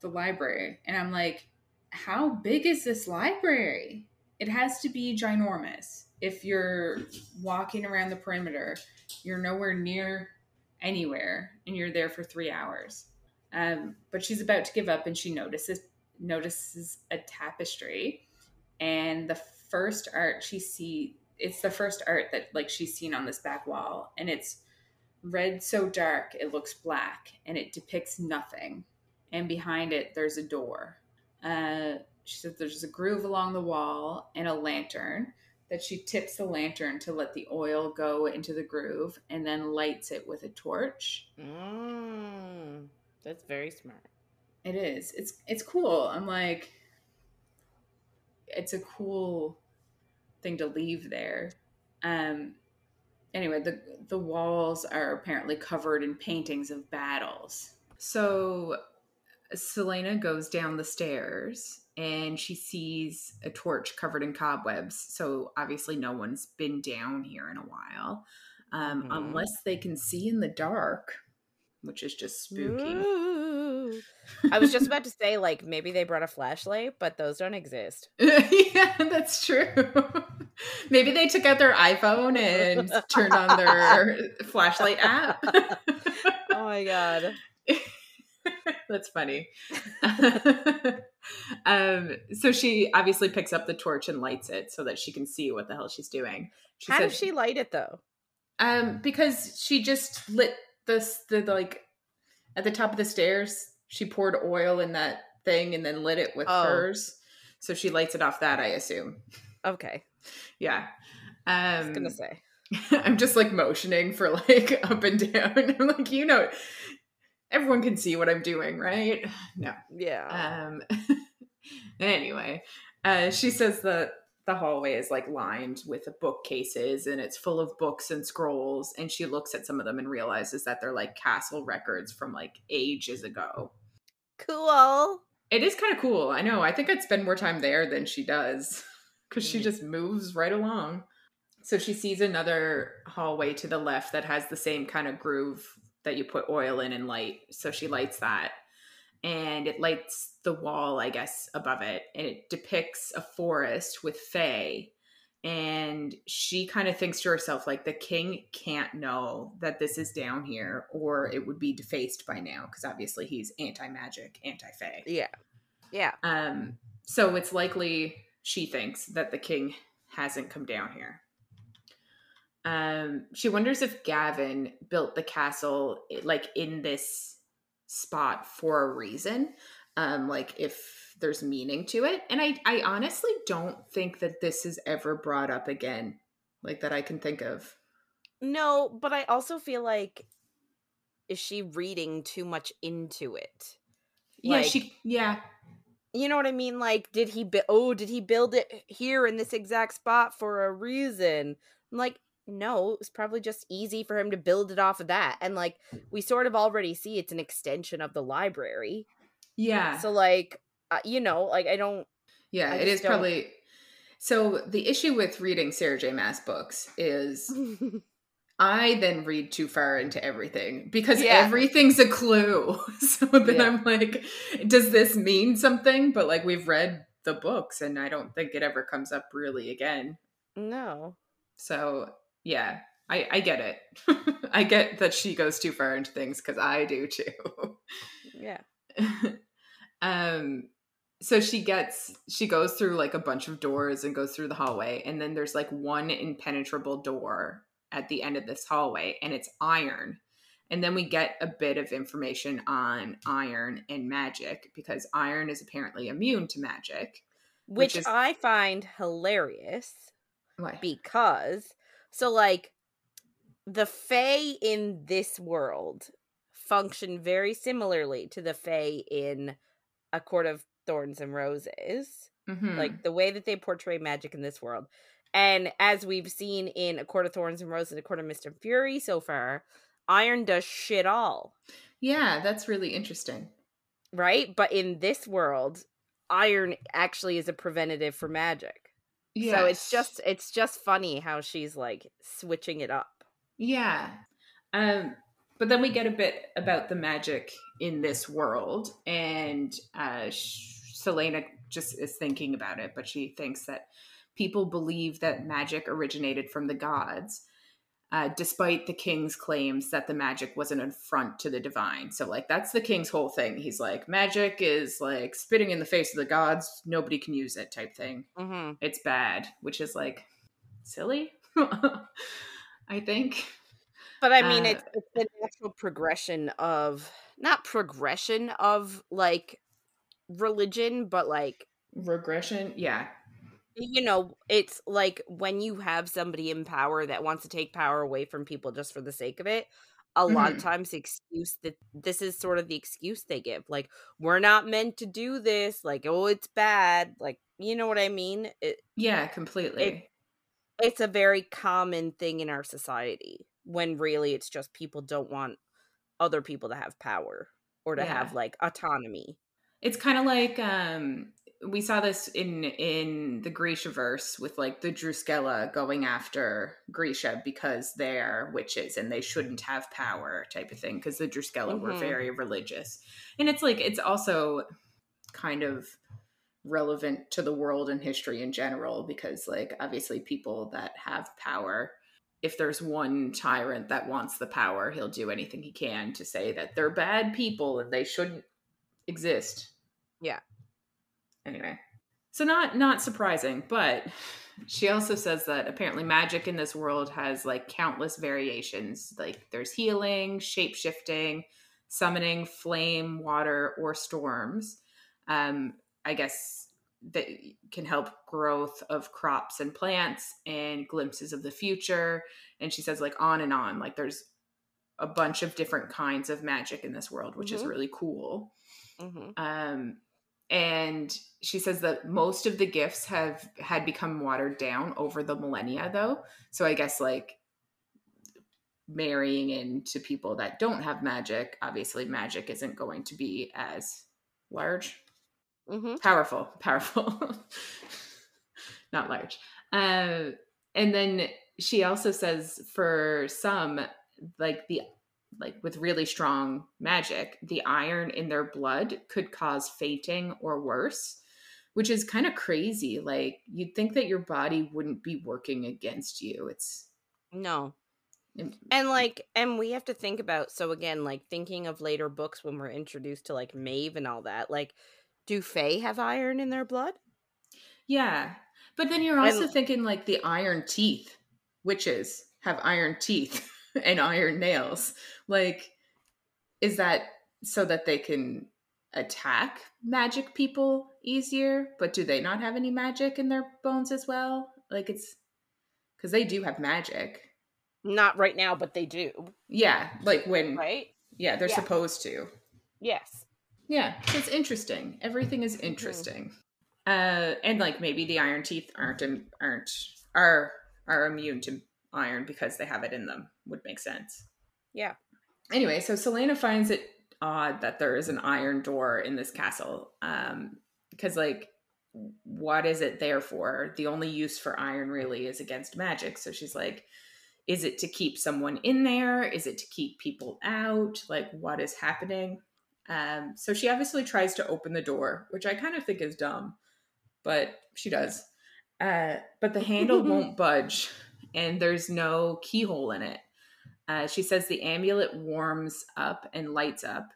the library and I'm like how big is this library it has to be ginormous if you're walking around the perimeter you're nowhere near anywhere and you're there for 3 hours. Um, but she's about to give up and she notices notices a tapestry. And the first art she see it's the first art that like she's seen on this back wall. And it's red so dark it looks black and it depicts nothing. And behind it there's a door. Uh, she said there's a groove along the wall and a lantern that she tips the lantern to let the oil go into the groove and then lights it with a torch Mm, that's very smart. It is. It's it's cool. I'm like it's a cool thing to leave there. Um anyway, the the walls are apparently covered in paintings of battles. So Celaena goes down the stairs and she sees a torch covered in cobwebs. So obviously no one's been down here in a while. Um, Mhm. unless they can see in the dark, which is just spooky. Ooh. I was just about to say, like, maybe they brought a flashlight, but those don't exist. (laughs) yeah, that's true. (laughs) Maybe they took out their iPhone and turned on their (laughs) flashlight app. Oh my god. that's funny. Um, so she obviously picks up the torch and lights it so that she can see what the hell she's doing. She How does she light it though? Um, because she just lit this the like at the top of the stairs. She poured oil in that thing and then lit it with Oh. hers. So she lights it off that, I assume. Okay. Yeah. I was Um, gonna say. (laughs) I'm just like motioning for like (laughs) up and down. (laughs) I'm like, you know, everyone can see what I'm doing, right? (sighs) No. Yeah. Um (laughs) anyway, uh she says that the hallway is like lined with bookcases and it's full of books and scrolls and she looks at some of them and realizes that they're like castle records from like ages ago. cool. It is kind of cool. I know. I think I'd spend more time there than she does (laughs) because she Mm. just moves right along. So she sees another hallway to the left that has the same kind of groove that you put oil in and light. So she lights that and it lights the wall, I guess, above it. And it depicts a forest with Fae. and she kind of thinks to herself like the king can't know that this is down here or it would be defaced by now because obviously he's anti-magic anti-fae Yeah. Yeah. um so it's likely she thinks that the king hasn't come down here um she wonders if gavin built the castle like in this spot for a reason um like if there's meaning to it and i i honestly don't think that this is ever brought up again like that i can think of No, but I also feel like is she reading too much into it? yeah Like- she yeah You know what I mean? Like, did he? Bu- oh, did he build it here in this exact spot for a reason? I'm like, no, it was probably just easy for him to build it off of that. And like, we sort of already see it's an extension of the library. yeah So like, uh, you know, like I don't. yeah I it just is don't- probably so the issue with reading sarah j Maas books is (laughs) I then read too far into everything because Yeah. everything's a clue. (laughs) So then Yeah. I'm like, does this mean something? But like we've read the books and I don't think it ever comes up really again. no. So yeah, I, I get it. (laughs) I get that she goes too far into things because I do too. Yeah. (laughs) um so she gets she goes through like a bunch of doors and goes through the hallway and then there's like one impenetrable door at the end of this hallway and it's iron and then we get a bit of information on iron and magic because iron is apparently immune to magic Which, is- I find hilarious Why? because so like the Fae in this world function very similarly to the Fae in A Court of Thorns and Roses. Mhm. Like the way that they portray magic in this world. And as we've seen in A Court of Thorns and Roses and A Court of Mist and Fury so far, Iron does shit all, yeah that's really interesting right? But in this world, Iron actually is a preventative for magic. So it's just it's just funny how she's like switching it up. Yeah. Um, but then we get a bit about the magic in this world, and uh, Celaena just is thinking about it, but she thinks that people believe that magic originated from the gods, uh, despite the king's claims that the magic was an affront to the divine. So, like, that's the king's whole thing. He's like, magic is like spitting in the face of the gods, nobody can use it, type thing Mm-hmm. it's bad, which is like silly. (laughs) I think. But I mean, Uh, it's, it's the natural progression of not progression of like religion, but like Regression, yeah. You know, it's like when you have somebody in power that wants to take power away from people just for the sake of it. A lot of times, the excuse that this is sort of the excuse they give, like we're not meant to do this, like oh, it's bad, like you know what I mean. It, Yeah, completely. it's a very common thing in our society when really it's just people don't want other people to have power or to have like autonomy. it's kind of like um we saw this in in the Grisha verse with like the Drüskelle going after Grisha because they're witches and they shouldn't have power type of thing because the Drüskelle were Mhm. very religious. And it's like it's also kind of relevant to the world and history in general because like obviously people that have power if there's one tyrant that wants the power, he'll do anything he can to say that they're bad people and they shouldn't exist. Yeah. Anyway. So not not surprising, but she also says that apparently magic in this world has like countless variations. Like there's healing, shape-shifting, summoning flame, water, or storms. Um, I guess that can help growth of crops and plants and glimpses of the future. And she says like on and on. Like there's a bunch of different kinds of magic in this world, which is Mhm. really cool. hmm Um, and she says that most of the gifts have had become watered down over the millennia, though. So I guess like marrying into people that don't have magic, obviously magic isn't going to be as large, hmm powerful, powerful, (laughs) not large. Uh, and then she also says for some, like the like with really strong magic, the iron in their blood could cause fainting or worse. which is kind of crazy. Like you'd think that your body wouldn't be working against you. It's no. And like and we have to think about so again like thinking of later books when we're introduced to like Maeve and all that like do Fae have iron in their blood? Yeah. But then you're also and, thinking like the iron teeth. Witches have iron teeth (laughs) and iron nails. Like is that so that they can attack magic people easier, but do they not have any magic in their bones as well? Like it's because they do have magic. Not right now, but they do. Yeah, like when right. Yeah, they're yeah. supposed to. Yes. Yeah, So it's interesting. Everything is mm-hmm. interesting. Mm-hmm. Uh, and like maybe the iron teeth aren't aren't are are immune to iron because they have it in them. Would make sense. Yeah. Anyway, so Celaena finds it odd that there is an iron door in this castle. Um, because like what is it there for? The only use for iron really is against magic. So she's like, is it to keep someone in there? Is it to keep people out? Like, what is happening? Um, so she obviously tries to open the door, which I kind of think is dumb, but she does. Uh, but the handle (laughs) won't budge, and there's no keyhole in it. Uh, she says the amulet warms up and lights up,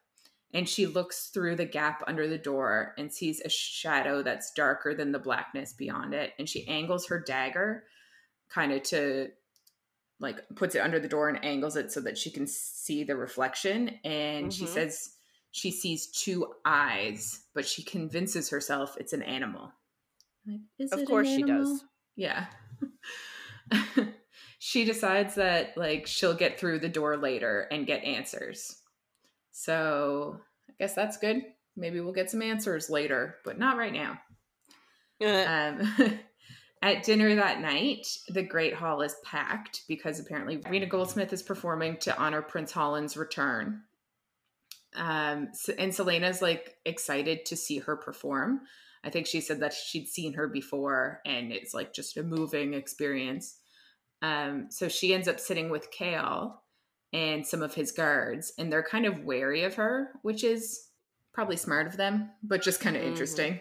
and she looks through the gap under the door and sees a shadow that's darker than the blackness beyond it. And she angles her dagger kind of to like puts it under the door and angles it so that she can see the reflection. And mm-hmm. she says she sees two eyes, but she convinces herself it's an animal. Like, of course she does. Yeah. (laughs) (laughs) she decides that like she'll get through the door later and get answers. So I guess that's good. Maybe we'll get some answers later, but not right now. um, (laughs) at dinner that night, the Great Hall is packed because apparently Rena Goldsmith is performing to honor Prince Hollin's return. Um, and Celaena's like excited to see her perform. I think she said that she'd seen her before and it's like just a moving experience. Um, so she ends up sitting with Chaol and some of his guards, and they're kind of wary of her, which is probably smart of them, but just kind of mm-hmm. interesting.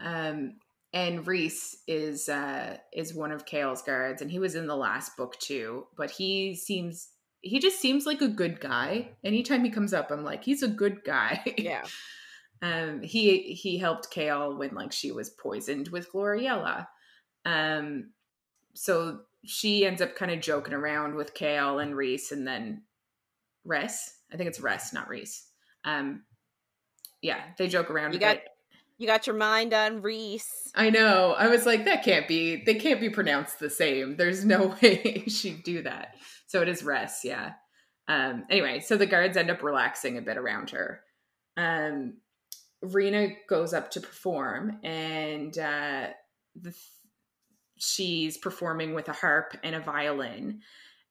Um, and Reese is uh, is one of Chaol's guards, and he was in the last book too. But he seems he just seems like a good guy. Anytime he comes up, I'm like, he's a good guy. Yeah. (laughs) um, he he helped Chaol when like she was poisoned with Gloriella. Um, so she ends up kind of joking around with Chaol and Reese and then Rhys. I think it's Rhys, not Reese. Um, yeah, they joke around. You got you got your mind on Reese. I know. I was like, that can't be. They can't be pronounced the same. There's no (laughs) way she'd do that. So it is Rhys. Yeah. Um. Anyway, so the guards end up relaxing a bit around her. Um. Rena goes up to perform, and uh, the she's performing with a harp and a violin.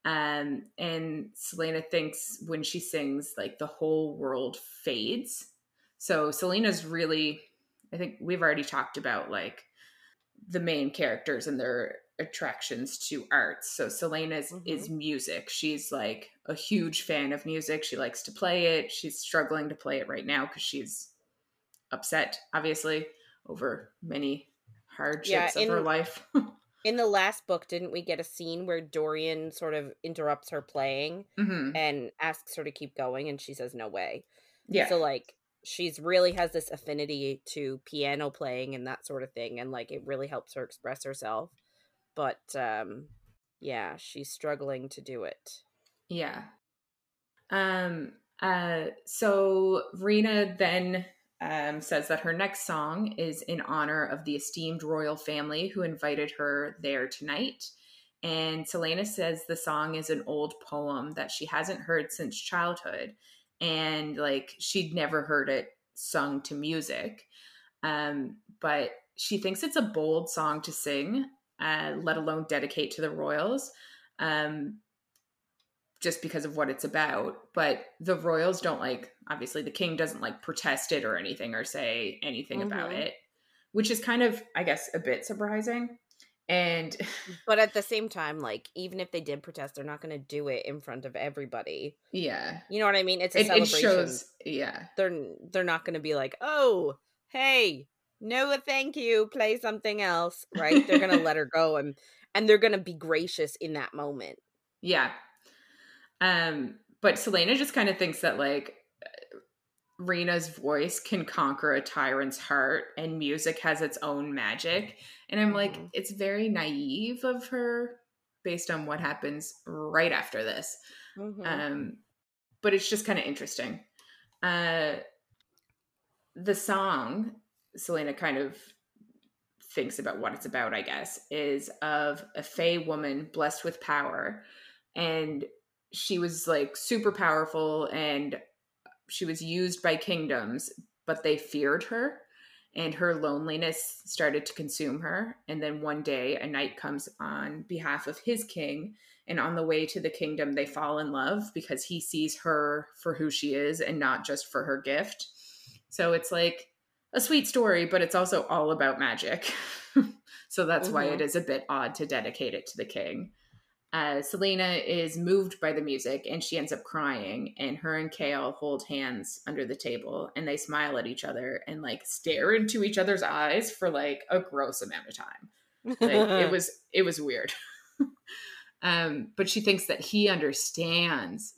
Um, and Celaena thinks when she sings, like the whole world fades. So Celaena's really, I think we've already talked about like the main characters and their attractions to arts. So Celaena mm-hmm. is music. She's like a huge fan of music. She likes to play it. She's struggling to play it right now because she's upset, obviously, over many hardships yeah, in, of her life. (laughs) in the last book, didn't we get a scene where Dorian sort of interrupts her playing mm-hmm. and asks her to keep going, and she says no way. Yeah. So like she's really has this affinity to piano playing and that sort of thing, and like it really helps her express herself. But um, yeah, she's struggling to do it. Yeah. Um. Uh. So Rena then um, says that her next song is in honor of the esteemed royal family who invited her there tonight. And Celaena says the song is an old poem that she hasn't heard since childhood. And like she'd never heard it sung to music. Um, but she thinks it's a bold song to sing, uh, let alone dedicate to the royals. Um, just because of what it's about. But the royals don't like, obviously, the king doesn't like protest it or anything or say anything mm-hmm. about it, which is kind of, I guess, a bit surprising. And, (laughs) but at the same time, like, even if they did protest, they're not going to do it in front of everybody. Yeah. You know what I mean? It's a it, celebration. It shows, yeah. They're, they're not going to be like, oh, hey, no thank you play something else right they're gonna (laughs) let her go and and they're gonna be gracious in that moment yeah um but Celaena just kind of thinks that like Rena's voice can conquer a tyrant's heart and music has its own magic. And I'm like, Mhm. it's very naive of her based on what happens right after this. Mhm. Um, but it's just kind of interesting. Uh, the song, Celaena kind of thinks about what it's about, I guess, is of a Fae woman blessed with power. And she was like super powerful and she was used by kingdoms, but they feared her. And her loneliness started to consume her. And then one day, a knight comes on behalf of his king and on the way to the kingdom they fall in love because he sees her for who she is and not just for her gift so it's like a sweet story but it's also all about magic (laughs) so that's why Mhm. it is a bit odd to dedicate it to the king uh, Celaena is moved by the music and she ends up crying and her and Chaol hold hands under the table and they smile at each other and like stare into each other's eyes for like a gross amount of time. Like it was (laughs) it was weird. (laughs) Um but she thinks that he understands.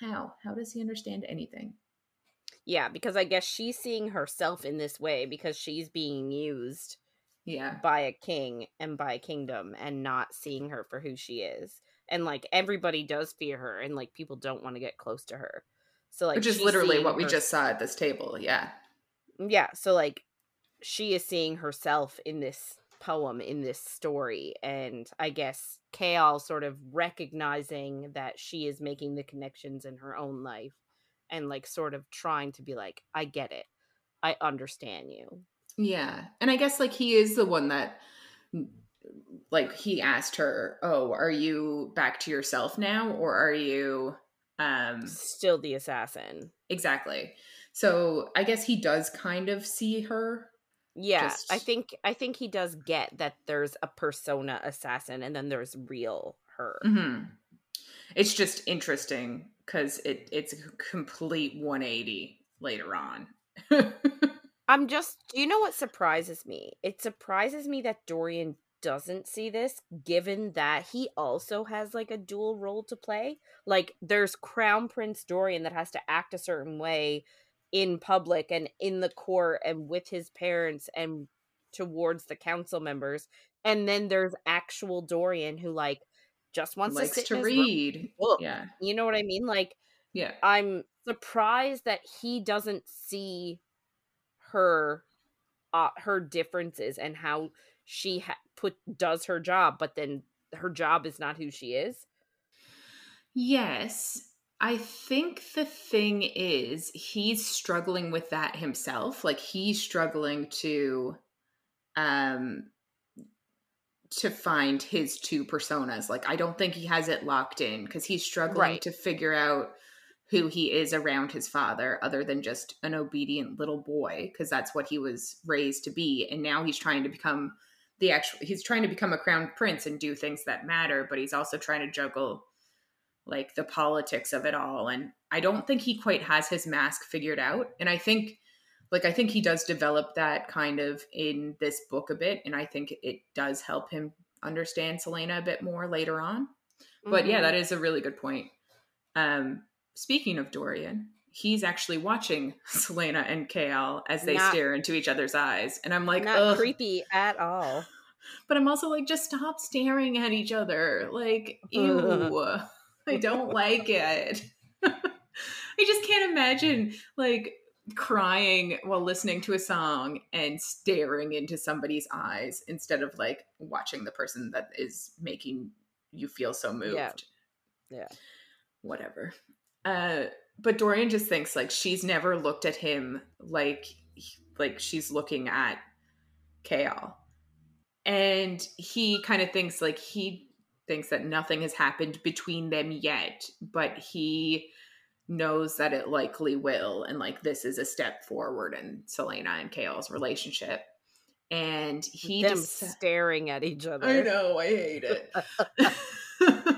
How? How does he understand anything? Yeah because i guess she's seeing herself in this way because she's being used yeah. by a king and by a kingdom and not seeing her for who she is and like everybody does fear her and like people don't want to get close to her. So like which is literally what we her- just saw at this table yeah. Yeah so like she is seeing herself in this poem in this story and i guess Chaol sort of recognizing that she is making the connections in her own life and like sort of trying to be like i get it. I understand you yeah and i guess like he is the one that like he asked her oh are you back to yourself now or are you um still the assassin. Exactly. So i guess he does kind of see her yeah i think i think he does get that there's a persona assassin and then there's real her. Hmm It's just interesting because it it's a complete 180 later on. (laughs) I'm just, do you know what surprises me? It surprises me that Dorian doesn't see this, given that he also has like a dual role to play. Like, there's Crown Prince Dorian that has to act a certain way in public and in the court and with his parents and towards the council members. And then there's actual Dorian who, like, just wants likes to sit to room read. book. Yeah. You know what I mean? Like, Yeah. I'm surprised that he doesn't see her uh, her differences and how she ha- put does her job, but then her job is not who she is. Yes. I think the thing is he's struggling with that himself. Like he's struggling to um to find his two personas. Like I don't think he has it locked in cuz he's struggling Right. to figure out who he is around his father other than just an obedient little boy because that's what he was raised to be. And now he's trying to become the actual he's trying to become a crown prince and do things that matter but he's also trying to juggle like the politics of it all. And i don't think he quite has his mask figured out. And i think like i think he does develop that kind of in this book a bit and i think it does help him understand Celaena a bit more later on. But yeah Mhm. that is a really good point. Um speaking of dorian he's actually watching (laughs) Celaena and Chaol as they Not- stare into each other's eyes and i'm like not Ugh. creepy at all. but i'm also like just stop staring at each other like (laughs) ew i don't like it (laughs) i just can't imagine like crying while listening to a song and staring into somebody's eyes instead of like watching the person that is making you feel so moved Yeah. Yeah. whatever uh but dorian just thinks like she's never looked at him like like she's looking at Chaol and he kind of thinks like he thinks that nothing has happened between them yet but he knows that it likely will and like this is a step forward in Celaena and Chaol's relationship and he Them just staring at each other. I know, I hate it. (laughs) (laughs)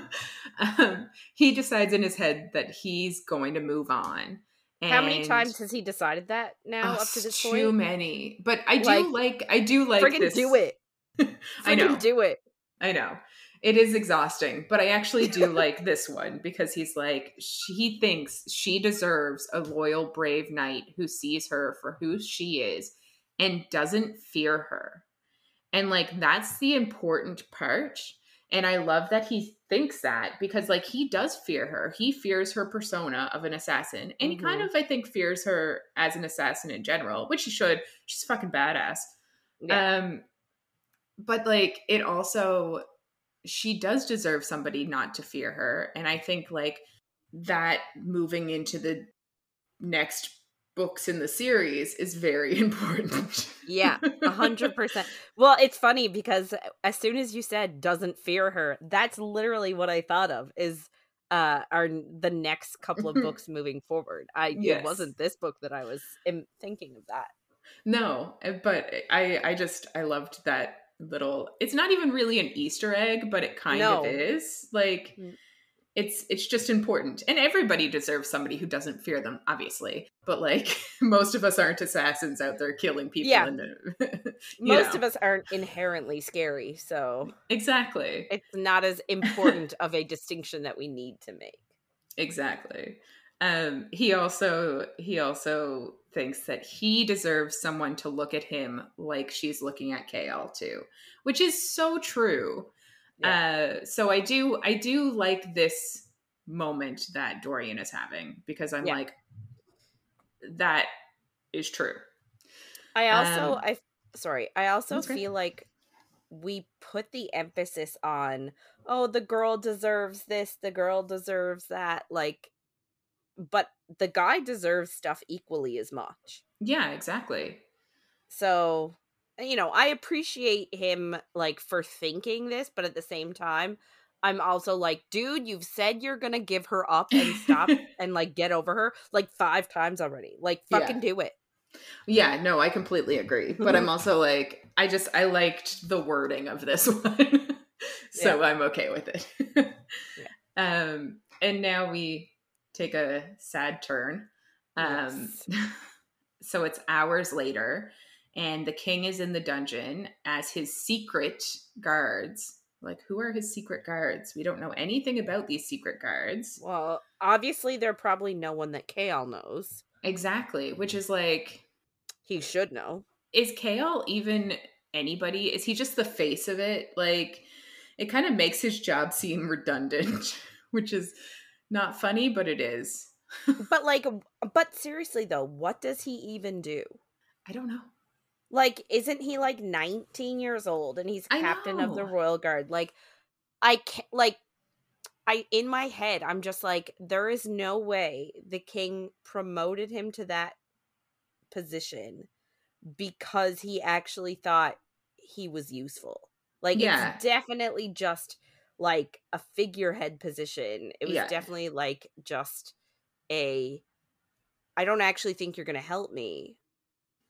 um, he decides in his head that he's going to move on How many times has he decided that now oh, up to this too point? Too many. But I do like, like I do like friggin' this. do it. (laughs) I know. do it. I know. It is exhausting, but I actually do (laughs) like this one because he's like, he thinks she deserves a loyal, brave knight who sees her for who she is and doesn't fear her. And like, that's the important part. And I love that he thinks that because, like, he does fear her. He fears her persona of an assassin. And mm-hmm. he kind mm-hmm. of, I think, fears her as an assassin in general, which he should. She's fucking badass. Yeah. Um, but like, it also she does deserve somebody not to fear her. And I think like that moving into the next books in the series is very (laughs) important. yeah, a hundred percent. Well, it's funny because as soon as you said doesn't fear her, that's literally what I thought of is uh are the next couple of books moving forward. I yes. it wasn't this book that I was thinking of that. No, eh, but I I just I loved that little it's not even really an easter egg but it kind no. of is like mm. It's it's just important and everybody deserves somebody who doesn't fear them obviously but like (laughs) most of us aren't assassins out there killing people yeah. (laughs) most know. of us aren't inherently scary so exactly it's not as important of a distinction that we need to make exactly um he also he also thinks that he deserves someone to look at him like she's looking at Chaol too, which is so true. Yeah. Uh, so I do I do like this moment that Dorian is having because I'm yeah. like that is true. I also um, I sorry, I also feel like we put the emphasis on oh the girl deserves this, the girl deserves that like but the guy deserves stuff equally as much. Yeah, exactly. So, you know, I appreciate him like for thinking this, but at the same time, I'm also like, dude, you've said you're gonna give her up and stop (laughs) and like get over her like five times already. Like, fucking yeah. do it. Yeah, no, I completely agree. But I'm (laughs) also like, I just I liked the wording of this (laughs) one, so yeah. I'm okay with it. yeah. Um, and now we take a sad turn. Um, yes. so it's hours later, and the king is in the dungeon as his secret guards. Like, who are his secret guards? We don't know anything about these secret guards. Well, obviously, they're probably no one that Chaol knows. Exactly, which is like. He should know. Is Chaol even anybody? Is he just the face of it? Like, it kind of makes his job (laughs) seem redundant, (laughs) which is not funny, but it is. (laughs) but like but seriously though, what does he even do? I don't know. Like isn't he like 19 years old and he's captain of the royal guard? Like I can't like I in my head I'm just like there is no way the king promoted him to that position because he actually thought he was useful. Like yeah. it's definitely just like a figurehead position. It was yeah. definitely like just a I don't actually think you're going to help me.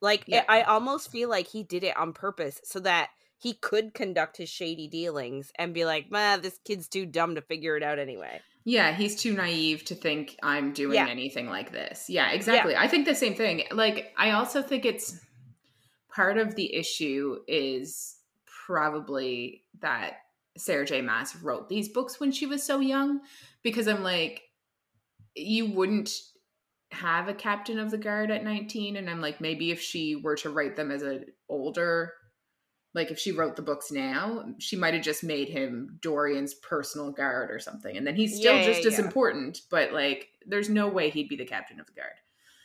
Like eh, yeah. I almost feel like he did it on purpose so that he could conduct his shady dealings and be like, "Man, this kid's too dumb to figure it out anyway." Yeah, he's too naive to think I'm doing yeah. anything like this. Yeah, exactly. Yeah. I think the same thing. Like I also think it's part of the issue is probably that Sarah J. Maas wrote these books when she was so young because I'm like, you wouldn't have a captain of the guard at 19 and i'm like maybe if she were to write them as an older like if she wrote the books now she might have just made him dorian's personal guard or something and then he's still yeah, just yeah, as yeah. important but like there's no way he'd be the captain of the guard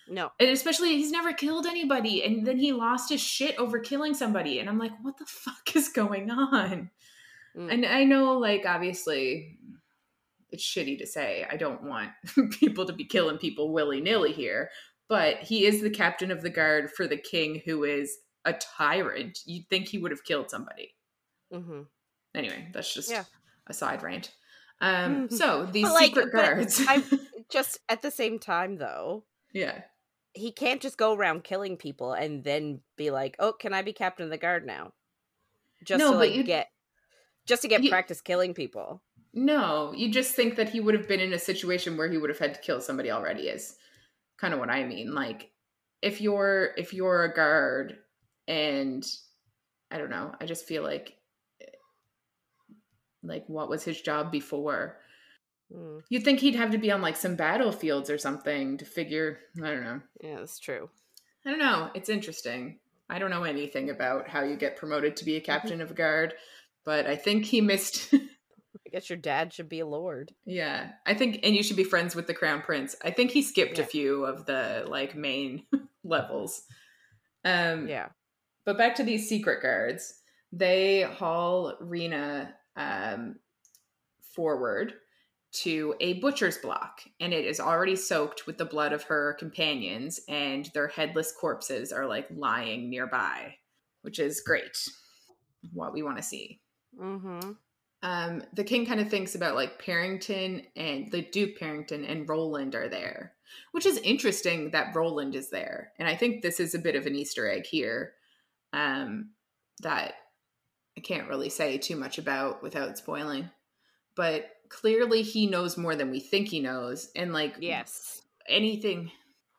no and especially he's never killed anybody and then he lost his shit over killing somebody and i'm like what the (laughs) fuck is going on Mm. And I know, like, obviously, it's shitty to say. I don't want (laughs) people to be killing people willy nilly here, but he is the captain of the guard for the king who is a tyrant. You'd think he would have killed somebody. Mm-hmm. Anyway, that's just yeah. a side rant. Um, (laughs) so these like, secret guards. I (laughs) just at the same time, though. Yeah. He can't just go around killing people and then be like, "Oh, can I be captain of the guard now?" Just no, to like, get just to get you, practice killing people. No, you just think that he would have been in a situation where he would have had to kill somebody already. Is kind of what I mean. Like if you're if you're a guard and I don't know, I just feel like like what was his job before? Mm. You'd think he'd have to be on like some battlefields or something to figure. I don't know. Yeah, that's true. I don't know. It's interesting. I don't know anything about how you get promoted to be a captain of a guard, but I think he missed. (laughs) I guess your dad should be a lord. yeah, I think, and you should be friends with the crown prince. I think he skipped a few of the like main (laughs) levels. Um, Yeah. But back to these secret guards, they haul Rena um, forward to a butcher's block, and it is already soaked with the blood of her companions, and their headless corpses are like lying nearby, which is great. What we want to see. Mm-hmm. Um, the king kind of thinks about like Perrington and the Duke Perrington and Roland are there, which is interesting that Roland is there. And I think this is a bit of an Easter egg here um, that I can't really say too much about without spoiling. But clearly he knows more than we think he knows. And like Yes. anything,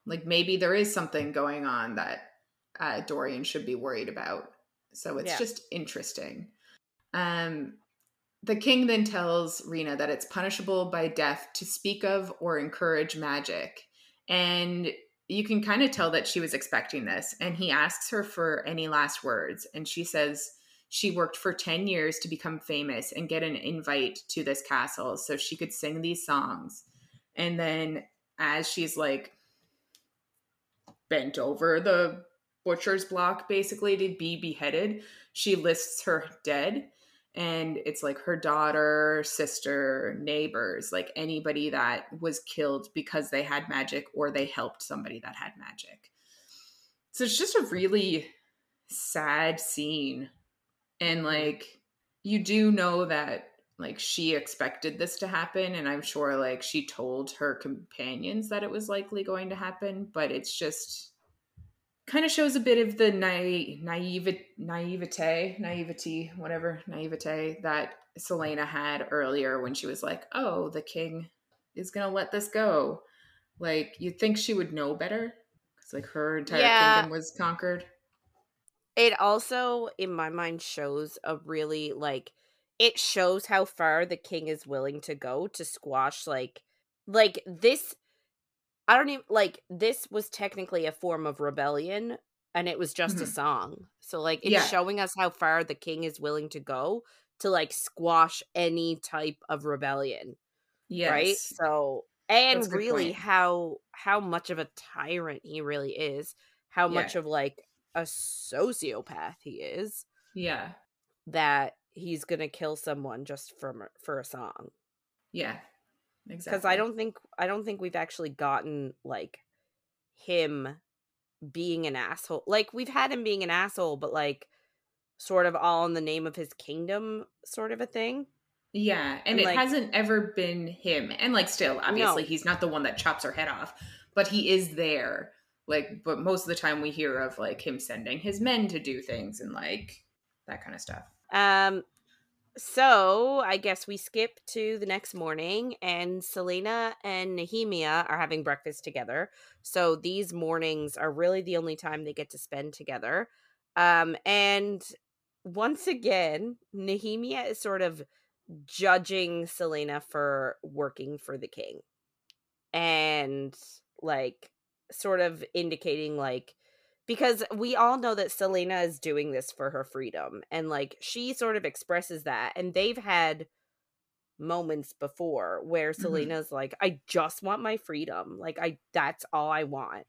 like maybe there is something going on that uh, Dorian should be worried about. So it's Yeah. just interesting. Um, the king then tells Rena that it's punishable by death to speak of or encourage magic. And you can kind of tell that she was expecting this. And he asks her for any last words. And she says she worked for 10 years to become famous and get an invite to this castle so she could sing these songs. And then as she's like bent over the butcher's block basically to be beheaded, she lists her dead and it's like her daughter, sister, neighbors, like anybody that was killed because they had magic or they helped somebody that had magic. So it's just a really sad scene. And like you do know that like she expected this to happen and I'm sure like she told her companions that it was likely going to happen, but it's just kind of shows a bit of the naive, naive naivete, naivety, whatever, naivete that Celaena had earlier when she was like, "Oh, the king is to let this go." Like you'd think she would know better cuz like her entire Yeah. kingdom was conquered. It also, in my mind, shows a really like it shows how far the king is willing to go to squash like like this I don't even like this was technically a form of rebellion and it was just a Mhm. song. So like it's Yeah. showing us how far the king is willing to go to like squash any type of rebellion. Yes. right so and a really point. how how much of a tyrant he really is how Yeah. much of like a sociopath he is Yeah. that he's gonna kill someone just for for a song Yeah. Exactly. because i don't think i don't think we've actually gotten like him being an asshole like we've had him being an asshole but like sort of all in the name of his kingdom sort of a thing Yeah, and, And, it like- hasn't ever been him. And like still, obviously No. he's not the one that chops her head off, but he is there. Like but most of the time we hear of like him sending his men to do things and like that kind of stuff. Um, so I guess we skip to the next morning, and Celaena and Nehemia are having breakfast together. So these mornings are really the only time they get to spend together. Um, and once again, Nehemia is sort of judging Celaena for working for the king, and like sort of indicating like because we all know that Celaena is doing this for her freedom and like she sort of expresses that and they've had moments before where Mhm. Celaena's like I just want my freedom. Like I that's all I want.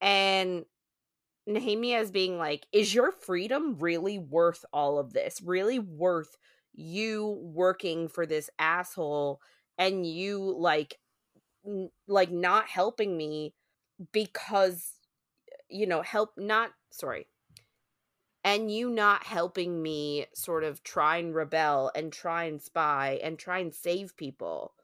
And Nehemia is being like is your freedom really worth all of this? Really worth you working for this asshole and you like n- like not helping me because you know help not sorry and you not helping me sort of try and rebel and try and spy and try and save people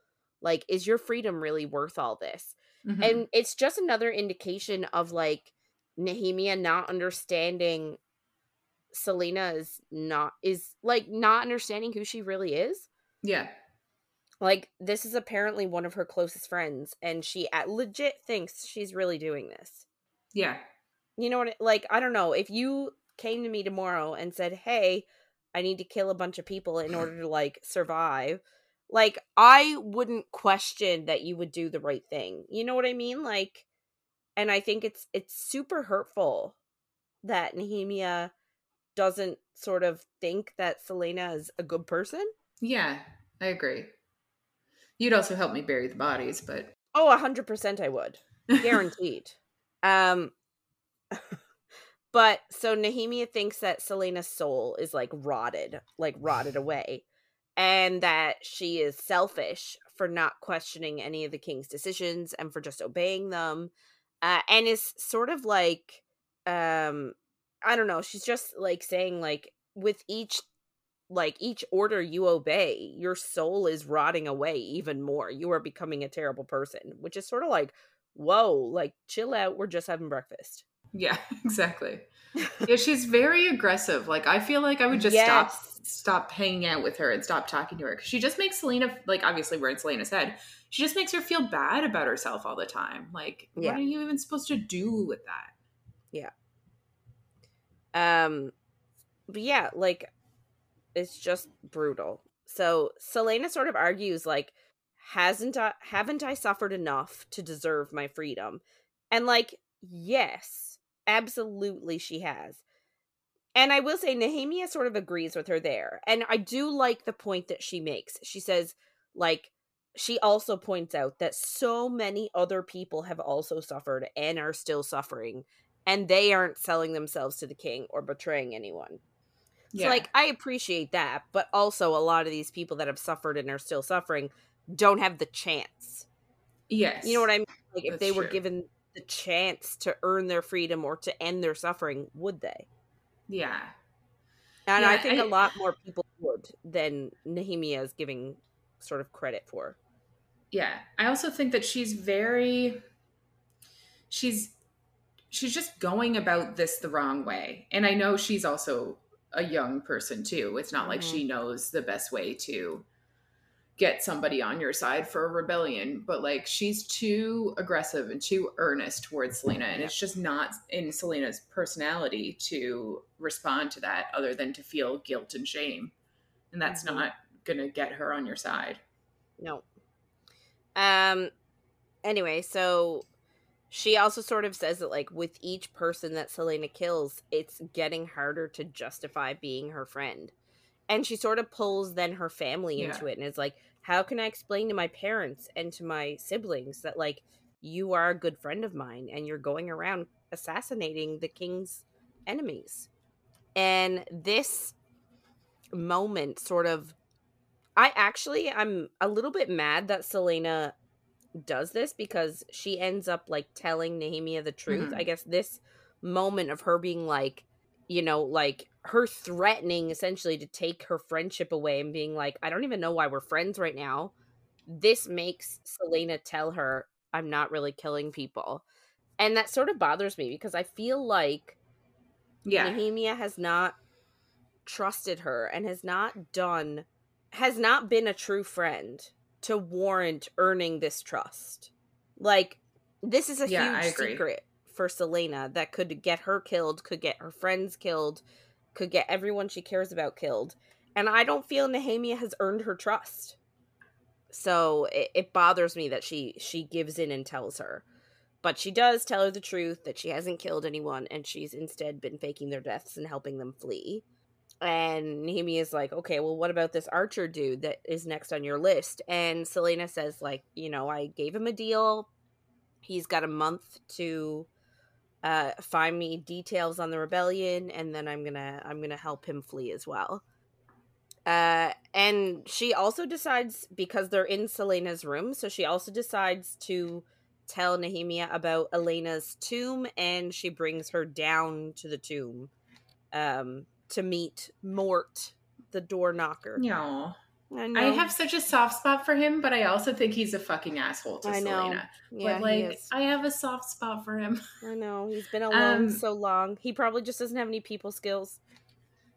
like is your freedom really worth all this Mhm. and it's just another indication of like Nehemia not understanding Celaena is not is like not understanding who she really is yeah. Like this is apparently one of her closest friends and she at legit thinks she's really doing this. Yeah. You know what like I don't know, if you came to me tomorrow and said, "Hey, I need to kill a bunch of people in order to like survive." Like I wouldn't question that you would do the right thing. You know what I mean? Like and I think it's it's super hurtful that Nehemia doesn't sort of think that Celaena is a good person. Yeah, I agree. You'd also help me bury the bodies, but Oh, a hundred percent I would. Guaranteed. (laughs) um but so Nehemia thinks that Celaena's soul is like rotted, like rotted away, and that she is selfish for not questioning any of the king's decisions and for just obeying them. Uh, and is sort of like um I don't know, she's just like saying like with each like each order you obey, your soul is rotting away even more. You are becoming a terrible person, which is sort of like, whoa, like chill out. We're just having breakfast. Yeah, (laughs) exactly. (laughs) Yeah, she's very aggressive. Like I feel like I would just Yes. stop stop hanging out with her and stop talking to her because she just makes Celaena like obviously we're in Celaena's head. She just makes her feel bad about herself all the time. Like, Yeah. what are you even supposed to do with that? Yeah. Um, but yeah, like it's just brutal. So Celaena sort of argues like, hasn't I haven't I suffered enough to deserve my freedom? And like, yes, absolutely she has. And I will say Nehemia sort of agrees with her there. And I do like the point that she makes. She says, like, she also points out that so many other people have also suffered and are still suffering, and they aren't selling themselves to the king or betraying anyone. So, like, I appreciate that, but also a lot of these people that have suffered and are still suffering don't have the chance. yes, You know what I mean? Like, if That's they were given the chance to earn their freedom or to end their suffering, would they? Yeah, And Yeah, I think a I- lot more people would than Nehemia is giving sort of credit for. yeah. I also think that she's very she's she's just going about this the wrong way. And I know she's also a young person too. It's not like Mhm. she knows the best way to get somebody on your side for a rebellion, but like she's too aggressive and too earnest towards Celaena and Yeah. it's just not in Celaena's personality to respond to that other than to feel guilt and shame. And that's Mhm. not going to get her on your side. No. Um anyway, so she also sort of says that like with each person that Celaena kills, it's getting harder to justify being her friend. And she sort of pulls then her family Yeah. into it and is like, how can I explain to my parents and to my siblings that like you are a good friend of mine and you're going around assassinating the king's enemies? And this moment sort of I actually I'm a little bit mad that Celaena does this because she ends up like telling Nehemia the truth. Mhm. I guess this moment of her being like, you know, like her threatening essentially to take her friendship away and being like, I don't even know why we're friends right now. This makes Celaena tell her, I'm not really killing people. And that sort of bothers me because I feel like Yeah. Nehemia has not trusted her and has not done has not been a true friend to warrant earning this trust. Like this is a Yeah, huge secret for Celaena that could get her killed, could get her friends killed, could get everyone she cares about killed. And I don't feel Nehemia has earned her trust. So it, it bothers me that she she gives in and tells her. But she does tell her the truth that she hasn't killed anyone and she's instead been faking their deaths and helping them flee. And Nehemia is like, okay, well, what about this Archer dude that is next on your list? And Celaena says, like, you know, I gave him a deal. He's got a month to uh, find me details on the rebellion, and then I'm gonna I'm gonna help him flee as well. Uh, and she also decides because they're in Celaena's room, so she also decides to tell Nehemia about Elena's tomb, and she brings her down to the tomb um, to meet Mort, the door knocker. Yeah. I. I have such a soft spot for him, but I also think he's a fucking asshole to I know. Celaena. yeah, but like. I have a soft spot for him. (laughs) I know he's been alone Um, so long. He probably just doesn't have any people skills.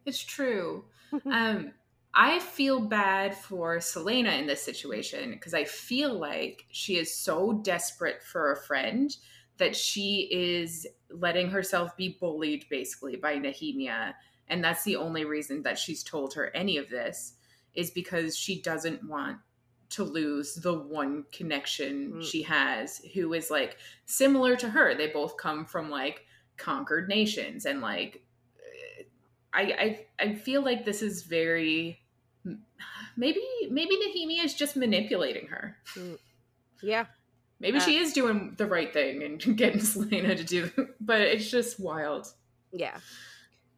It's true. (laughs) um, I feel bad for Celaena in this situation because I feel like she is so desperate for a friend that she is letting herself be bullied basically by Nehemia. And that's the only reason that she's told her any of this is because she doesn't want to lose the one connection mm. she has who is like similar to her. They both come from like conquered nations and like I I, I feel like this is very maybe maybe Nehemia is just manipulating her. Mm. Yeah. Maybe uh, she is doing the right thing and (laughs) getting Celaena to do, but it's just wild. Yeah.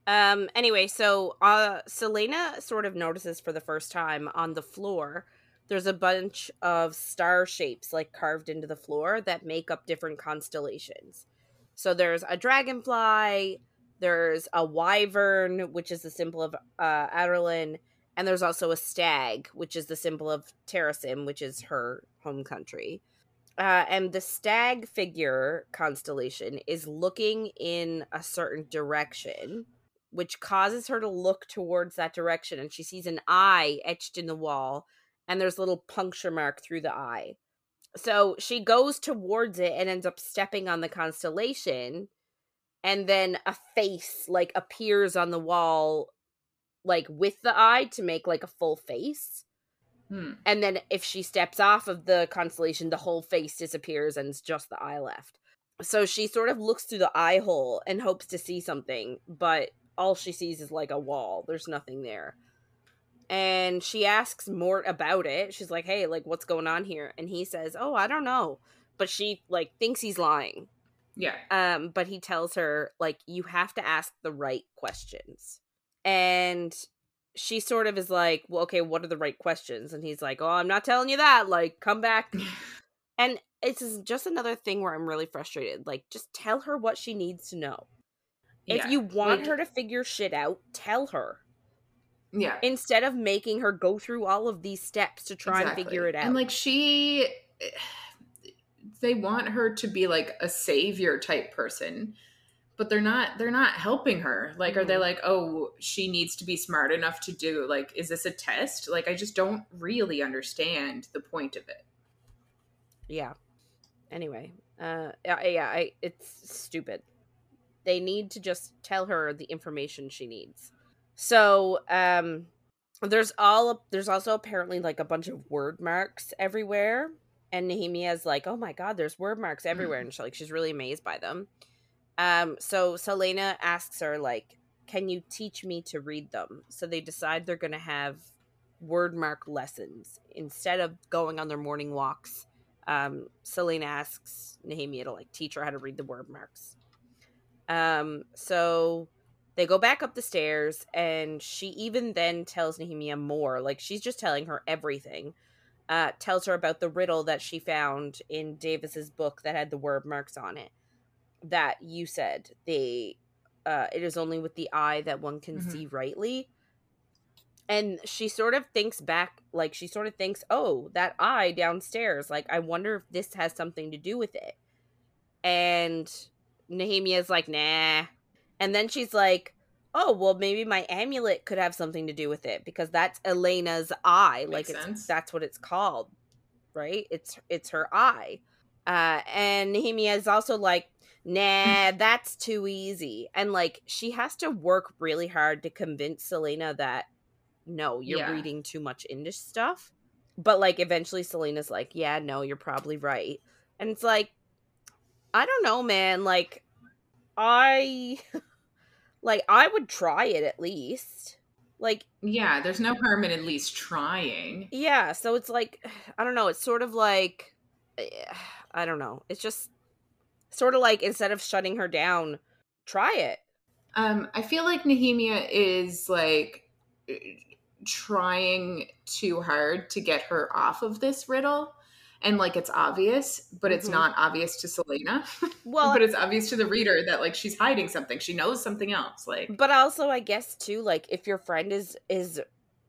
Um. Anyway, so uh, Celaena sort of notices for the first time on the floor there's a bunch of star shapes like carved into the floor that make up different constellations. So there's a dragonfly, there's a wyvern, which is the symbol of uh, Adarlan, and there's also a stag, which is the symbol of Terrasen, which is her home country. Uh, and the stag figure constellation is looking in a certain direction, which causes her to look towards that direction, and she sees an eye etched in the wall and there's a little puncture mark through the eye. So she goes towards it and ends up stepping on the constellation and then a face like appears on the wall like with the eye to make like a full face. Hmm. And then if she steps off of the constellation, the whole face disappears and it's just the eye left. So she sort of looks through the eye hole and hopes to see something, but all she sees is like a wall. There's nothing there and she asks Mort about it. She's like, "Hey, like what's going on here?" And he says, "Oh, I don't know." But she like thinks he's lying. Yeah. Um but he tells her like you have to ask the right questions. And she sort of is like, "Well, okay, what are the right questions?" And he's like, "Oh, I'm not telling you that. Like, come back." (laughs) and it's just another thing where I'm really frustrated. Like, just tell her what she needs to know. If you want like, her to figure shit out, tell her. Yeah. Instead of making her go through all of these steps to try exactly. and figure it out. And like she (sighs) they want her to be like a savior type person, but they're not they're not helping her. Like mm-hmm. are they mm-hmm. like, "Oh, she needs to be smart enough to do like is this a test?" Like I just don't really understand the point of it. Yeah. Anyway, uh yeah, yeah, I it's stupid. They need to just tell her the information she needs. So, um there's all there's also apparently like a bunch of Wyrdmarks everywhere and Nehemia's like, "Oh my god, there's Wyrdmarks everywhere." And (clears throat) she like she's really amazed by them. Um so Celaena asks her like, "Can you teach me to read them?" So they decide they're going to have Wyrdmark lessons instead of going on their morning walks. Um Celaena asks Nehemia to like teach her how to read the Wyrdmarks. Um so they go back up the stairs, and she even then tells Nehemia more. Like she's just telling her everything. Uh, tells her about the riddle that she found in Davis's book that had the Wyrdmarks on it. That you said they, uh, it is only with the eye that one can mm-hmm. see rightly. And she sort of thinks back, like she sort of thinks, "Oh, that eye downstairs. Like I wonder if this has something to do with it." And Nehemia's like, "Nah, and then she's like, oh, well, maybe my amulet could have something to do with it because that's Elena's eye. Makes like, it's, that's what it's called, right? It's it's her eye. Uh, and Nehemia is also like, nah, (laughs) that's too easy. And like, she has to work really hard to convince Celaena that no, you're yeah. reading too much into stuff. But like, eventually, Celaena's like, yeah, no, you're probably right. And it's like, I don't know, man. Like, I (laughs) like I would try it at least. Like yeah, there's no harm in at least trying. Yeah, so it's like (sighs) I don't know, it's sort of like eh, (sighs) I don't know. It's just sort of like instead of shutting her down, try it. Um I feel like Nehemia is like trying too hard to get her off of this riddle and like it's obvious, but it's mm-hmm. not obvious to Celaena (laughs) Well, but it's obvious to the reader that like she's hiding something. She knows something else. Like, but also, I guess too, like if your friend is is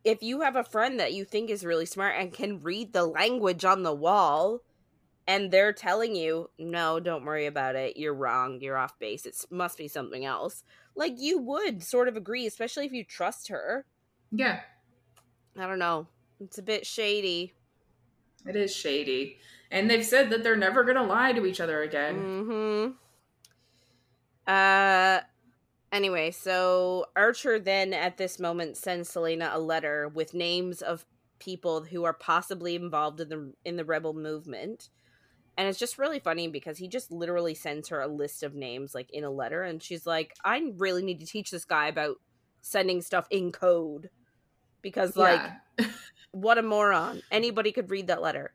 if you have a friend that you think is really smart and can read the language on the wall, and they're telling you, no, don't worry about it. You're wrong. You're off base. It must be something else. Like you would sort of agree, especially if you trust her. Yeah. I don't know. It's a bit shady. It is shady. And they've said that they're never going to lie to each other again. Mm-hmm. Uh anyway, so Archer then at this moment sends Celaena a letter with names of people who are possibly involved in the in the rebel movement. And it's just really funny because he just literally sends her a list of names like in a letter and she's like, "I really need to teach this guy about sending stuff in code." Because like Yeah. (laughs) what a moron. Anybody could read that letter.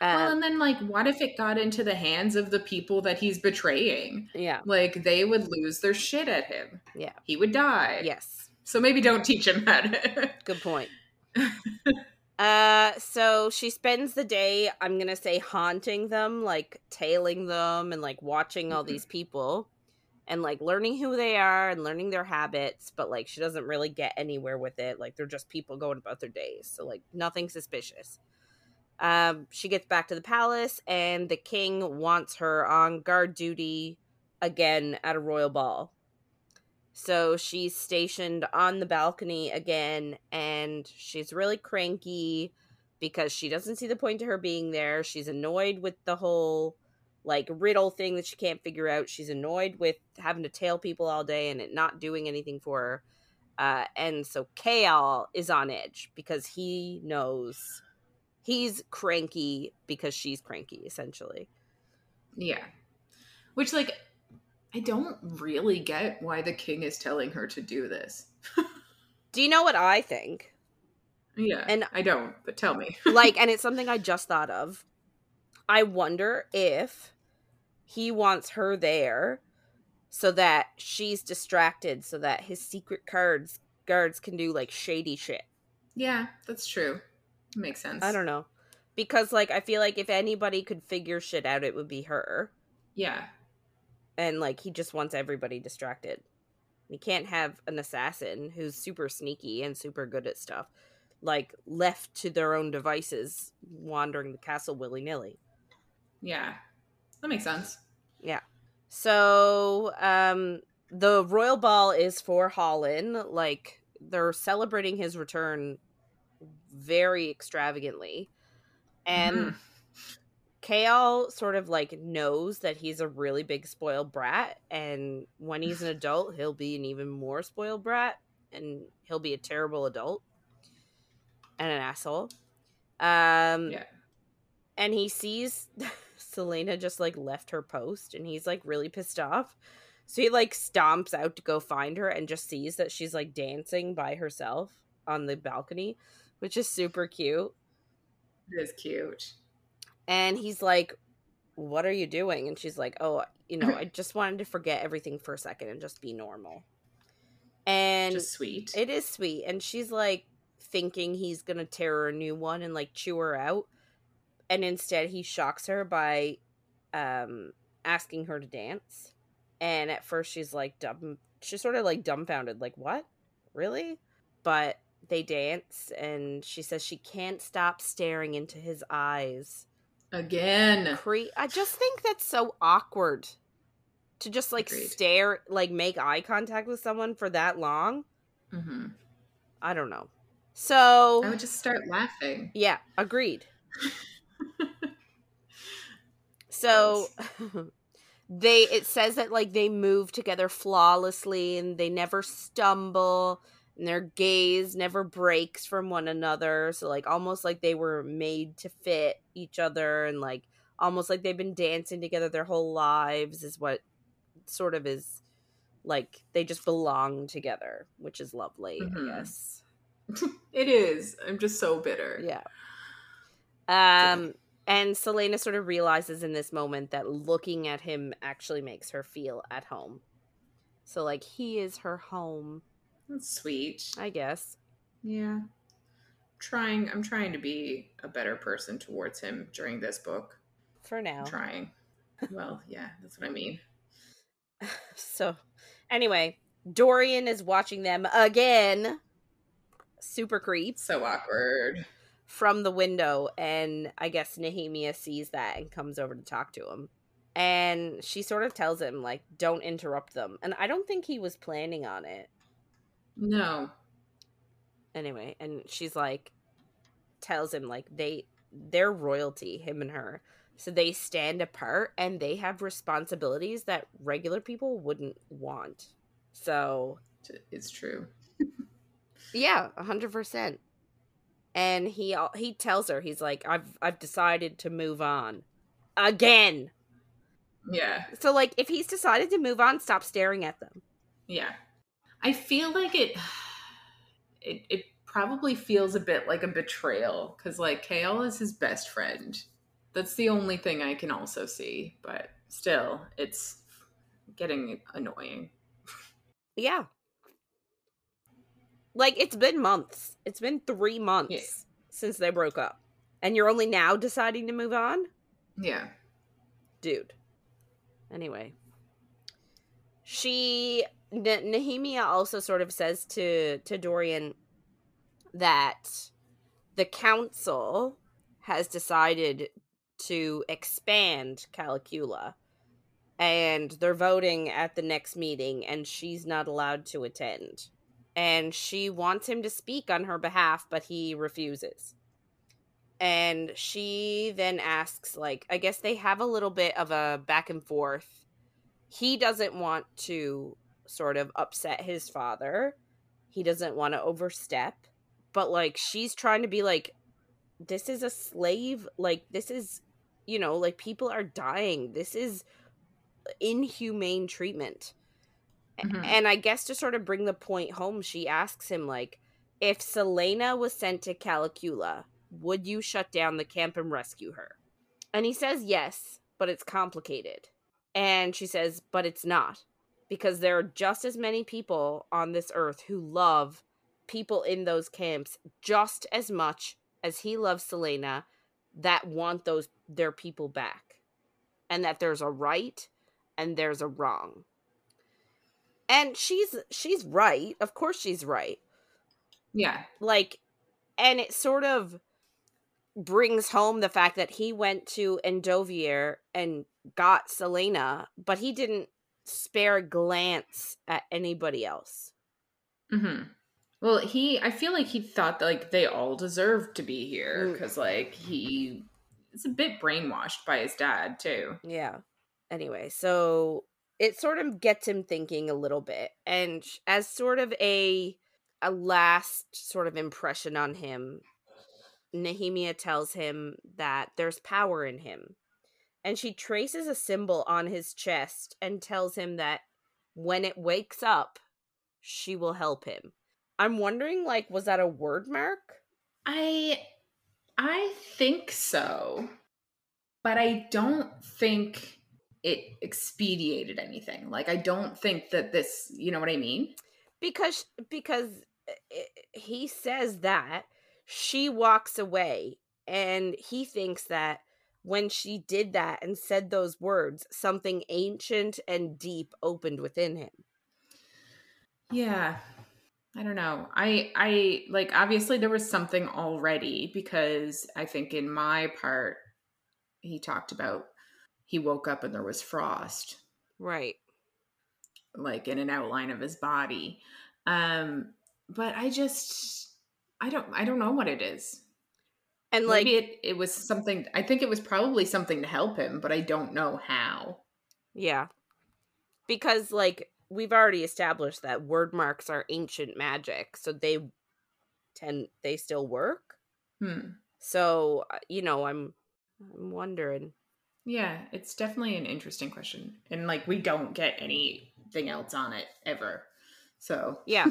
well, Uh, and then, like, what if it got into the hands of the people that he's betraying? yeah. Like, they would lose their shit at him. Yeah. He would die. Yes. So maybe don't teach him that. (laughs) Good point. (laughs) uh so she spends the day, I'm going to say haunting them, like tailing them and like watching all Mhm. these people and like learning who they are and learning their habits, but like she doesn't really get anywhere with it. Like they're just people going about their days. So like nothing suspicious. Um she gets back to the palace and the king wants her on guard duty again at a royal ball. So she's stationed on the balcony again, and she's really cranky because she doesn't see the point to her being there. She's annoyed with the whole like riddle thing that she can't figure out. She's annoyed with having to tail people all day and it not doing anything for her. Uh, and so Chaol is on edge because he knows he's cranky because she's cranky, essentially. yeah. Which, like, I don't really get why the king is telling her to do this. Do you know what I think? Yeah. And- I don't, but tell me. like (laughs) and it's something i just thought of i wonder if he wants her there so that she's distracted so that his secret cards guards can do like shady shit Yeah, that's true. Makes sense. i don't know because like i feel like if anybody could figure shit out it would be her Yeah. and like he just wants everybody distracted you can't have an assassin who's super sneaky and super good at stuff like left to their own devices wandering the castle willy-nilly Yeah. That makes sense. Yeah. So, um, the royal ball is for Holland. Like they're celebrating his return very extravagantly, and. Chaol sort of like knows that he's a really big spoiled brat, and when he's an adult, he'll be an even more spoiled brat, and he'll be a terrible adult and an asshole. Um, Yeah. and he sees (laughs) Celaena just like left her post and he's like really pissed off. So he like stomps out to go find her and just sees that she's like dancing by herself on the balcony, which is super cute. It is cute. And he's like, What are you doing? And she's like, Oh, you know, I (laughs) just wanted to forget everything for a second and just be normal. And Just sweet. it is sweet. And she's like thinking he's going to tear her a new one and like chew her out. And instead he shocks her by um asking her to dance. And at first she's like dumb she's sort of like dumbfounded like what? Really? But they dance and she says she can't stop staring into his eyes. Again. Cre- I just think that's so awkward to just like Agreed. stare like make eye contact with someone for that long. Mm-hmm. I don't know. So I would just start laughing. yeah, agreed. (laughs) So (laughs) they it says that like they move together flawlessly and they never stumble and their gaze never breaks from one another. So like almost like they were made to fit each other and like almost like they've been dancing together their whole lives is what sort of is like they just belong together, which is lovely, Mhm. I guess. (laughs) It is. I'm just so bitter. Yeah. Um, and Celaena sort of realizes in this moment that looking at him actually makes her feel at home. So, like, he is her home, That's sweet. I guess. Yeah. Trying I'm trying to be a better person towards him during this book. For now. I'm trying. Well, yeah, that's what I mean. (laughs) So, anyway, Dorian is watching them again. Super creep So awkward. From the window, and I guess Nehemia sees that and comes over to talk to him. And she sort of tells him, like, don't interrupt them. And I don't think he was planning on it. No. Anyway, and she's like, tells him like they they're royalty, him and her. So they stand apart and they have responsibilities that regular people wouldn't want. So it's true. yeah, hundred percent. And he uh, he tells her he's like I've I've decided to move on again. Yeah. So like if he's decided to move on, stop staring at them. Yeah. I feel like it (sighs) it it probably feels a bit like a betrayal cuz like Chaol is his best friend. That's the only thing I can also see, but still it's getting annoying. (laughs) Yeah. Like it's been months. It's been 3 months yeah. since they broke up. And you're only now deciding to move on? Yeah. Dude. Anyway, she N- Nehemia also sort of says to to Dorian that the council has decided to expand Calaculla and they're voting at the next meeting and she's not allowed to attend and she wants him to speak on her behalf but he refuses. And she then asks like i guess they have a little bit of a back and forth. He doesn't want to sort of upset his father. He doesn't want to overstep. But like she's trying to be like this is a slave. Like this is you know like people are dying. This is inhumane treatment mm-hmm. and i guess to sort of bring the point home she asks him like if Celaena was sent to Calaculla would you shut down the camp and rescue her? And he says yes, but it's complicated. And she says, but it's not. Because there are just as many people on this earth who love people in those camps just as much as he loves Celaena that want those their people back. And that there's a right and there's a wrong. And she's she's right. Of course she's right. Yeah. Like and it sort of brings home the fact that he went to Endovier and got Celaena but he didn't spare a glance at anybody else. mm-hmm. Well, he, I feel like he thought that like they all deserved to be here because mm. like he is a bit brainwashed by his dad too. Yeah. Anyway, so it sort of gets him thinking a little bit, and as sort of a a last sort of impression on him, Nehemia tells him that there's power in him. And she traces a symbol on his chest and tells him that when it wakes up, she will help him. I'm wondering like was that a Wyrdmark? I I think so. But I don't think it expedited anything. Like I don't think that this, you know what I mean? Because because eh, eh, he says that she walks away and he thinks that when she did that and said those words something ancient and deep opened within him yeah i don't know i i like obviously there was something already because i think in my part he talked about he woke up and there was frost right like in an outline of his body um but i just I don't I don't know what it is. And like Maybe it it was something I think it was probably something to help him, but I don't know how. Yeah. Because like we've already established that Wyrdmarks are ancient magic, so they tend they still work. Hmm. So, uh, you know, I'm I'm wondering. Yeah, it's definitely an interesting question. And like we don't get anything else on it ever. So, yeah.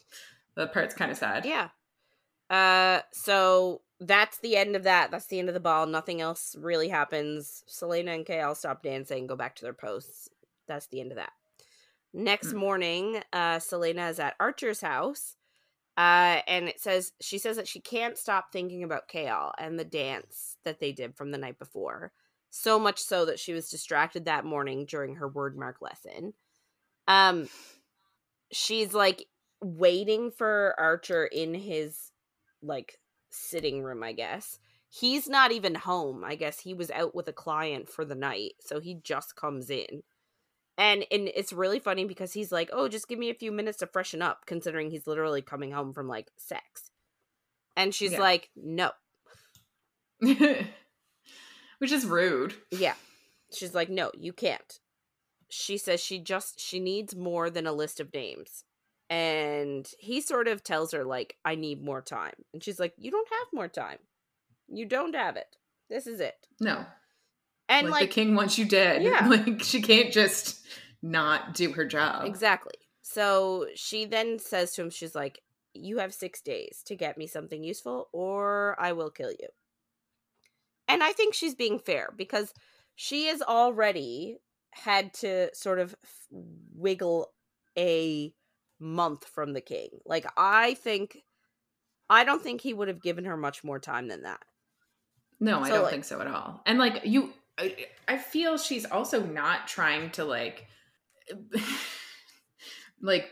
(laughs) that part's kind of sad. Yeah. Uh, so that's the end of that. That's the end of the ball. Nothing else really happens. Celaena and Chaol stop dancing, go back to their posts. That's the end of that. Next mm. morning, uh, Celaena is at Archer's house. Uh, and it says she says that she can't stop thinking about Chaol and the dance that they did from the night before. So much so that she was distracted that morning during her Wyrdmark lesson. Um, she's like waiting for Archer in his like sitting room, I guess. He's not even home. I guess he was out with a client for the night, so he just comes in. and and it's really funny because he's like, "Oh, just give me a few minutes to freshen up," considering he's literally coming home from like sex. And she's Yeah. like, "No." (laughs) Which is rude. Yeah. She's like, "No, you can't." She says she just she needs more than a list of names. And he sort of tells her like, "I need more time." And she's like, "You don't have more time. You don't have it. This is it." No. And like, like, the king wants you dead. Yeah. (laughs) Like she can't just not do her job. Exactly. So she then says to him, she's like, You have six days to get me something useful, or I will kill you. And I think she's being fair because she has already had to sort of wiggle a month from the king. Like, I think, I don't think he would have given her much more time than that. No, I don't like- think so at all. And like you I, I feel she's also not trying to like (laughs) like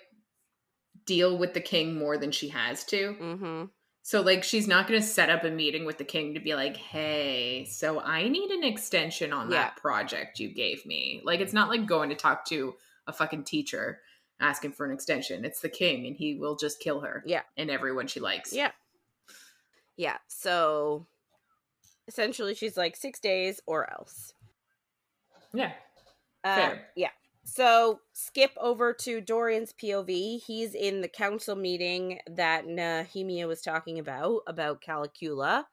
deal with the king more than she has to. Mm-hmm. So like she's not going to set up a meeting with the king to be like, "Hey, so I need an extension on Yeah. that project you gave me." Like it's not like going to talk to a fucking teacher asking for an extension. It's the king and he will just kill her. Yeah. And everyone she likes. Yeah. Yeah. So essentially, she's like, six days or else. Yeah. Uh, Fair. yeah. So skip over to Dorian's POV. He's in the council meeting that Nehemia was talking about about Calaculla.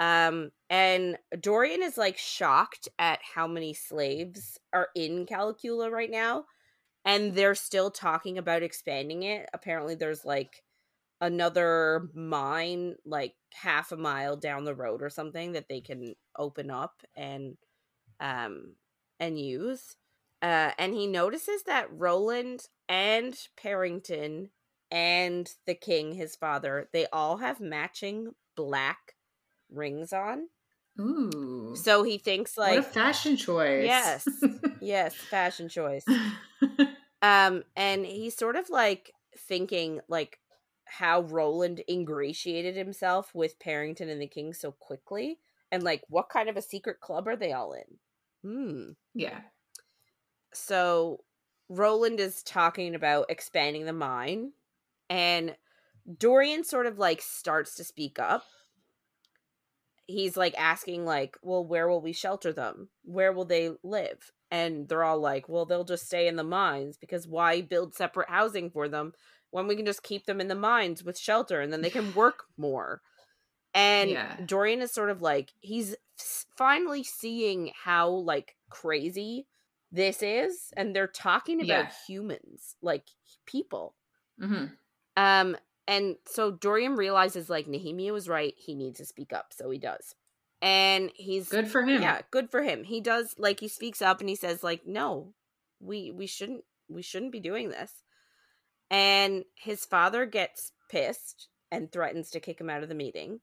Um, and Dorian is like shocked at how many slaves are in Calaculla right now, and they're still talking about expanding it. Apparently, there's like another mine like half a mile down the road or something that they can open up and um and use uh and he notices that Roland and Perrington and the king his father they all have matching black rings on Ooh. so he thinks what a like fashion choice. Yes. yes fashion choice (laughs) um and he's sort of like thinking like how roland ingratiated himself with Perrington and the king so quickly and like what kind of a secret club are they all in hmm yeah. So roland is talking about expanding the mine and dorian sort of like starts to speak up. He's like asking like well where will we shelter them? Where will they live? And they're all like well they'll just stay in the mines because why build separate housing for them when we can just keep them in the mines with shelter and then they can work (sighs) more? And Yeah. dorian is sort of like he's finally seeing how like crazy this is and they're talking about Yeah. humans like people hmm um, and so Dorian realizes like Nehemia was right. He needs to speak up, so he does. And he's Good for him. yeah, good for him. He does like he speaks up and he says like, no, we we shouldn't we shouldn't be doing this. And his father gets pissed and threatens to kick him out of the meeting.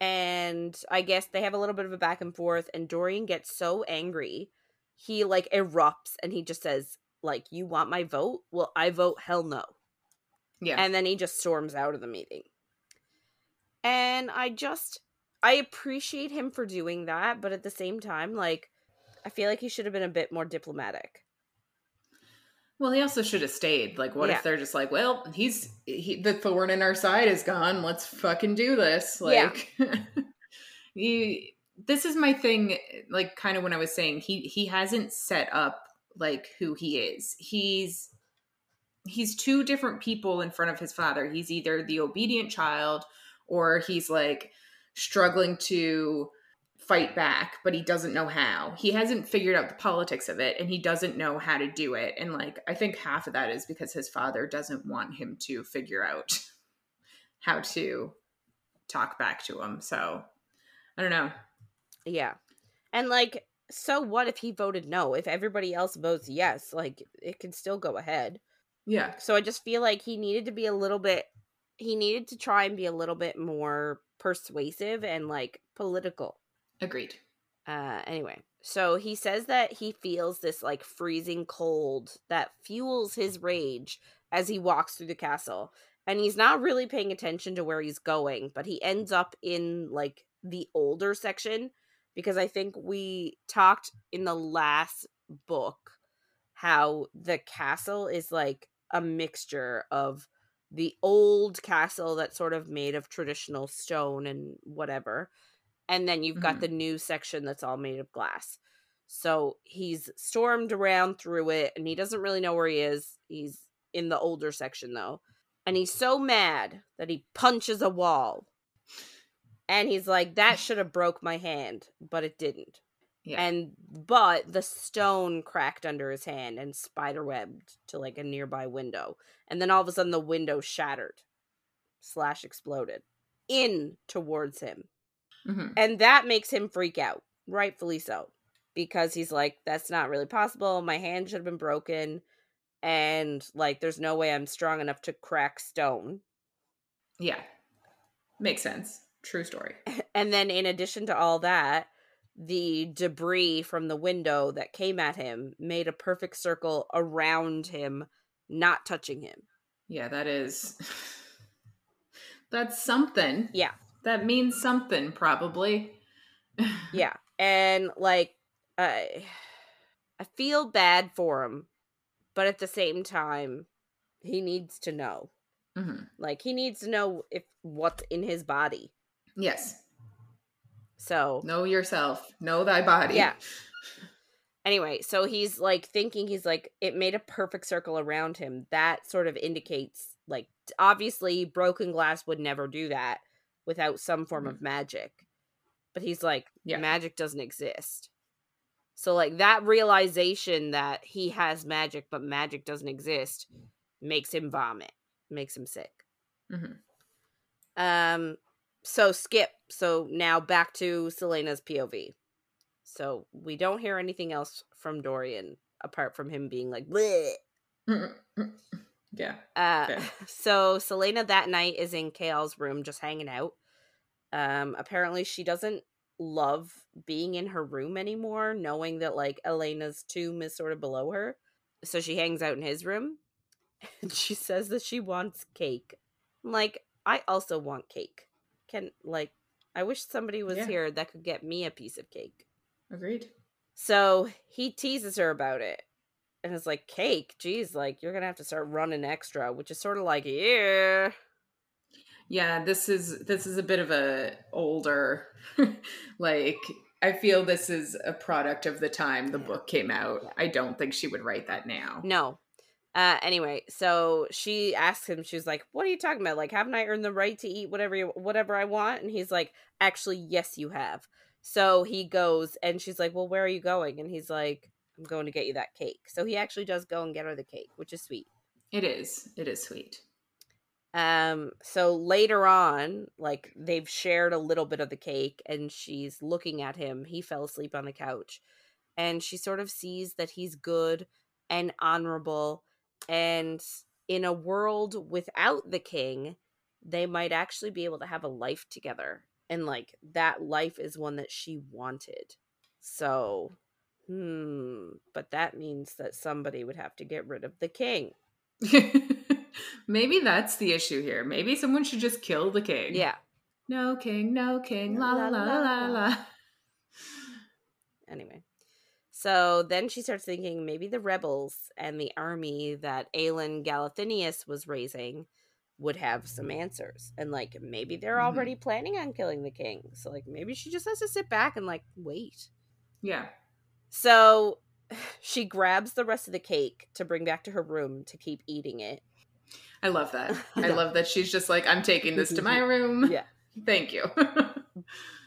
And I guess they have a little bit of a back and forth, and Dorian gets so angry, he like erupts and he just says, like, you want my vote? Well, I vote hell no Yeah. and then he just storms out of the meeting and i just i appreciate him for doing that but at the same time like i feel like he should have been a bit more diplomatic Well, he also should have stayed. Like, what Yeah. if they're just like, well, he's he, the thorn in our side is gone. Let's fucking do this. Yeah. Like, (laughs) you. This is my thing. Like, kind of when I was saying he he hasn't set up like who he is. He's he's two different people in front of his father. He's either the obedient child or he's like struggling to fight back, but he doesn't know how. He hasn't figured out the politics of it and he doesn't know how to do it. And like I think half of that is because his father doesn't want him to figure out (laughs) how to talk back to him. So I don't know. Yeah and like so what if he voted no if everybody else votes yes like it can still go ahead Yeah. so i just feel like he needed to be a little bit he needed to try and be a little bit more persuasive and like political Agreed. Uh, anyway, so he says that he feels this like freezing cold that fuels his rage as he walks through the castle. And he's not really paying attention to where he's going, but he ends up in like the older section because I think we talked in the last book how the castle is like a mixture of the old castle that's sort of made of traditional stone and whatever and then you've got Mhm. the new section that's all made of glass. So he's stormed around through it and he doesn't really know where he is. He's in the older section though and he's so mad that he punches a wall and he's like that (sighs) should have broke my hand but it didn't Yeah. and but the stone cracked under his hand and spiderwebbed to like a nearby window and then all of a sudden the window shattered slash exploded in towards him Mhm. and that makes him freak out rightfully so because he's like that's not really possible my hand should have been broken and like there's no way i'm strong enough to crack stone Yeah. Makes sense. True story. (laughs) and then in addition to all that the debris from the window that came at him made a perfect circle around him not touching him Yeah, that is. (laughs) That's something. yeah That means something, probably. (laughs) yeah and like i i feel bad for him but at the same time he needs to know Mhm. like he needs to know if what's in his body Yes. so Know yourself. Know thy body. Yeah. anyway so he's like thinking he's like it made a perfect circle around him that sort of indicates like obviously broken glass would never do that without some form of magic but he's like Yeah. magic doesn't exist so like that realization that he has magic but magic doesn't exist makes him vomit makes him sick Mhm. um so skip so now back to celaena's pov so we don't hear anything else from dorian apart from him being like Bleh. Yeah. Uh, Fair. (laughs) so Celaena that night is in Chaol's room just hanging out. Um, apparently she doesn't love being in her room anymore, knowing that like Elena's tomb is sort of below her. So she hangs out in his room, (laughs) and she says that she wants cake. I'm like, I also want cake. Can like, I wish somebody was Yeah. here that could get me a piece of cake. Agreed. So he teases her about it. And it's like, cake? Geez, like, you're gonna have to start running extra, which is sort of like, yeah. Yeah, this is this is a bit of a older (laughs) like I feel this is a product of the time the book came out. Yeah. I don't think she would write that now. No. Uh, anyway, so she asks him, she's like, What are you talking about? Like, haven't I earned the right to eat whatever you, whatever I want? And he's like, Actually, yes, you have. So he goes and she's like, Well, where are you going? And he's like, I'm going to get you that cake. So he actually does go and get her the cake, which is sweet. It is. It is sweet. Um, so later on, like they've shared a little bit of the cake and she's looking at him. He fell asleep on the couch. And she sort of sees that he's good and honorable. And in a world without the king, they might actually be able to have a life together. And like that life is one that she wanted. So, hmm, but that means that somebody would have to get rid of the king. (laughs) Maybe that's the issue here. Maybe someone should just kill the king. Yeah. No king, no king, la la la la la. la. Anyway. So then she starts thinking maybe the rebels and the army that Aelin Galathynius was raising would have some answers. And like maybe they're Mhm. already planning on killing the king. So like maybe she just has to sit back and like wait. Yeah. So (sighs) she grabs the rest of the cake to bring back to her room to keep eating it. I love that. (laughs) I love that she's just like, I'm taking this to my (laughs) room. Yeah. (laughs) Thank you.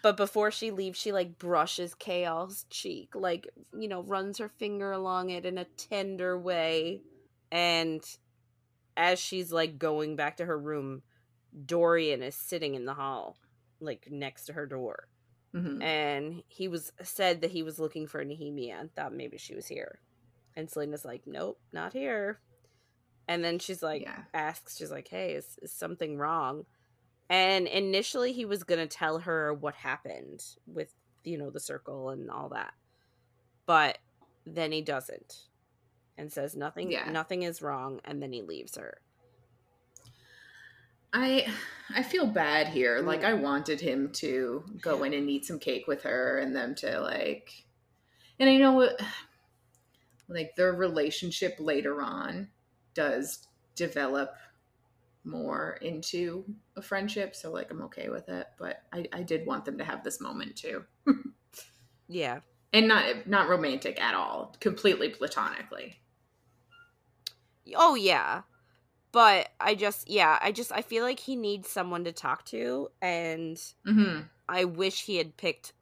But before she leaves, she like brushes Chaol's cheek, like, you know, runs her finger along it in a tender way. And as she's like going back to her room, Dorian is sitting in the hall, like next to her door. Mhm. And he was said that he was looking for Nehemia and thought maybe she was here. And Celaena's like, Nope, not here. And then she's like, Yeah. asks, she's like, Hey, is, is something wrong? And initially he was gonna tell her what happened with, you know, the circle and all that. But then he doesn't. And says nothing Yeah. nothing is wrong, and then he leaves her. I I feel bad here. Like. I wanted him to go in and eat some cake with her and them to like and I know what like their relationship later on does develop more into a friendship. So like I'm okay with it. But I, I did want them to have this moment too. yeah. And not not romantic at all. Completely platonically. Oh yeah. But I just yeah, I just I feel like he needs someone to talk to and mm-hmm. I wish he had picked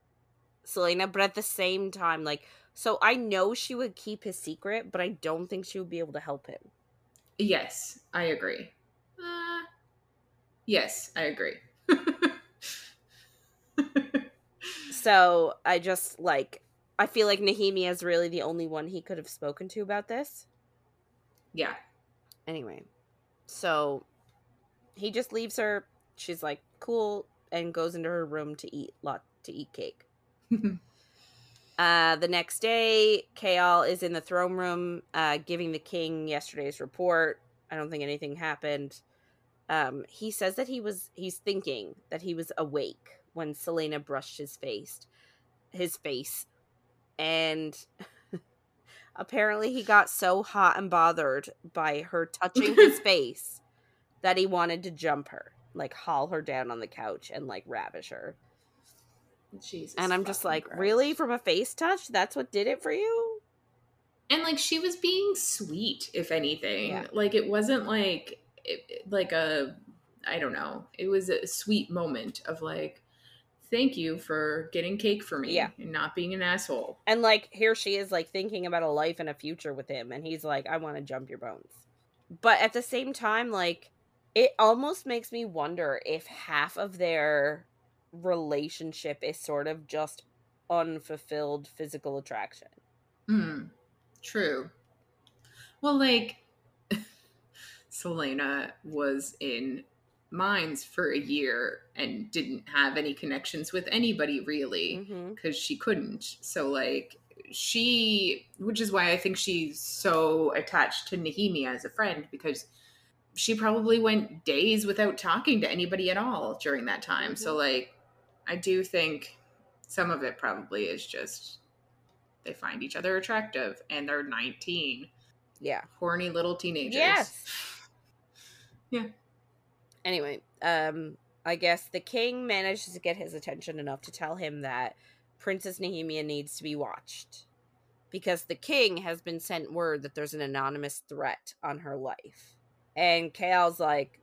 Celaena, but at the same time, like so I know she would keep his secret, but I don't think she would be able to help him. Yes, I agree. Yes, I agree. (laughs) so I just like I feel like Nehemia is really the only one he could have spoken to about this. Yeah. Anyway, so he just leaves her. She's like, "Cool," and goes into her room to eat lot to eat cake. (laughs) uh, the next day, Chaol is in the throne room, uh, giving the king yesterday's report. I don't think anything happened. Um, he says that he was he's thinking that he was awake when Celaena brushed his face, his face, and (laughs) apparently he got so hot and bothered by her touching his (laughs) face that he wanted to jump her, like haul her down on the couch and like ravish her. Jesus. And I'm just like, Christ. really? From a face touch? That's what did it for you? And like she was being sweet, if anything. Yeah. Like it wasn't like it, like a I don't know. It was a sweet moment of like thank you for getting cake for me Yeah. and not being an asshole. And like here she is like thinking about a life and a future with him and he's like I want to jump your bones. But at the same time like it almost makes me wonder if half of their relationship is sort of just unfulfilled physical attraction. Mm, true. Well, like Celaena was in mines for a year and didn't have any connections with anybody really Mm-hmm. because she couldn't. So like she which is why I think she's so attached to Nehemia as a friend because she probably went days without talking to anybody at all during that time. So like I do think some of it probably is just they find each other attractive and they're 19 Yeah. horny little teenagers Yes. Yeah. Anyway, um, I guess the king manages to get his attention enough to tell him that Princess Nehemia needs to be watched because the king has been sent word that there's an anonymous threat on her life. And Chaol's like,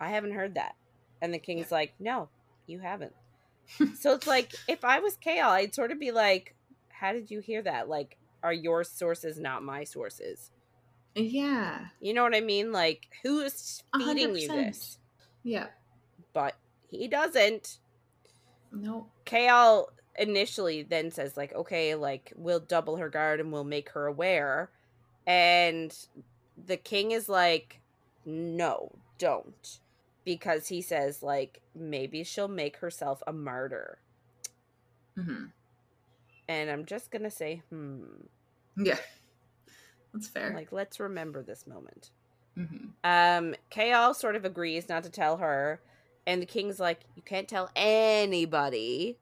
I haven't heard that. And the king's like, No, you haven't. (laughs) so it's like, if I was Chaol, I'd sort of be like, How did you hear that? Like, are your sources not my sources? Yeah You know what I mean? Like, who is feeding hundred you this? yeah But he doesn't. no Chaol initially then says, like, okay, like, we'll double her guard and we'll make her aware. And the king is like, no, don't. Because he says, like, maybe she'll make herself a martyr. hmm And I'm just gonna say, hmm. yeah that's fair Like, let's remember this moment. hmm Um, sort of agrees not to tell her, and the king's like, "You can't tell anybody,"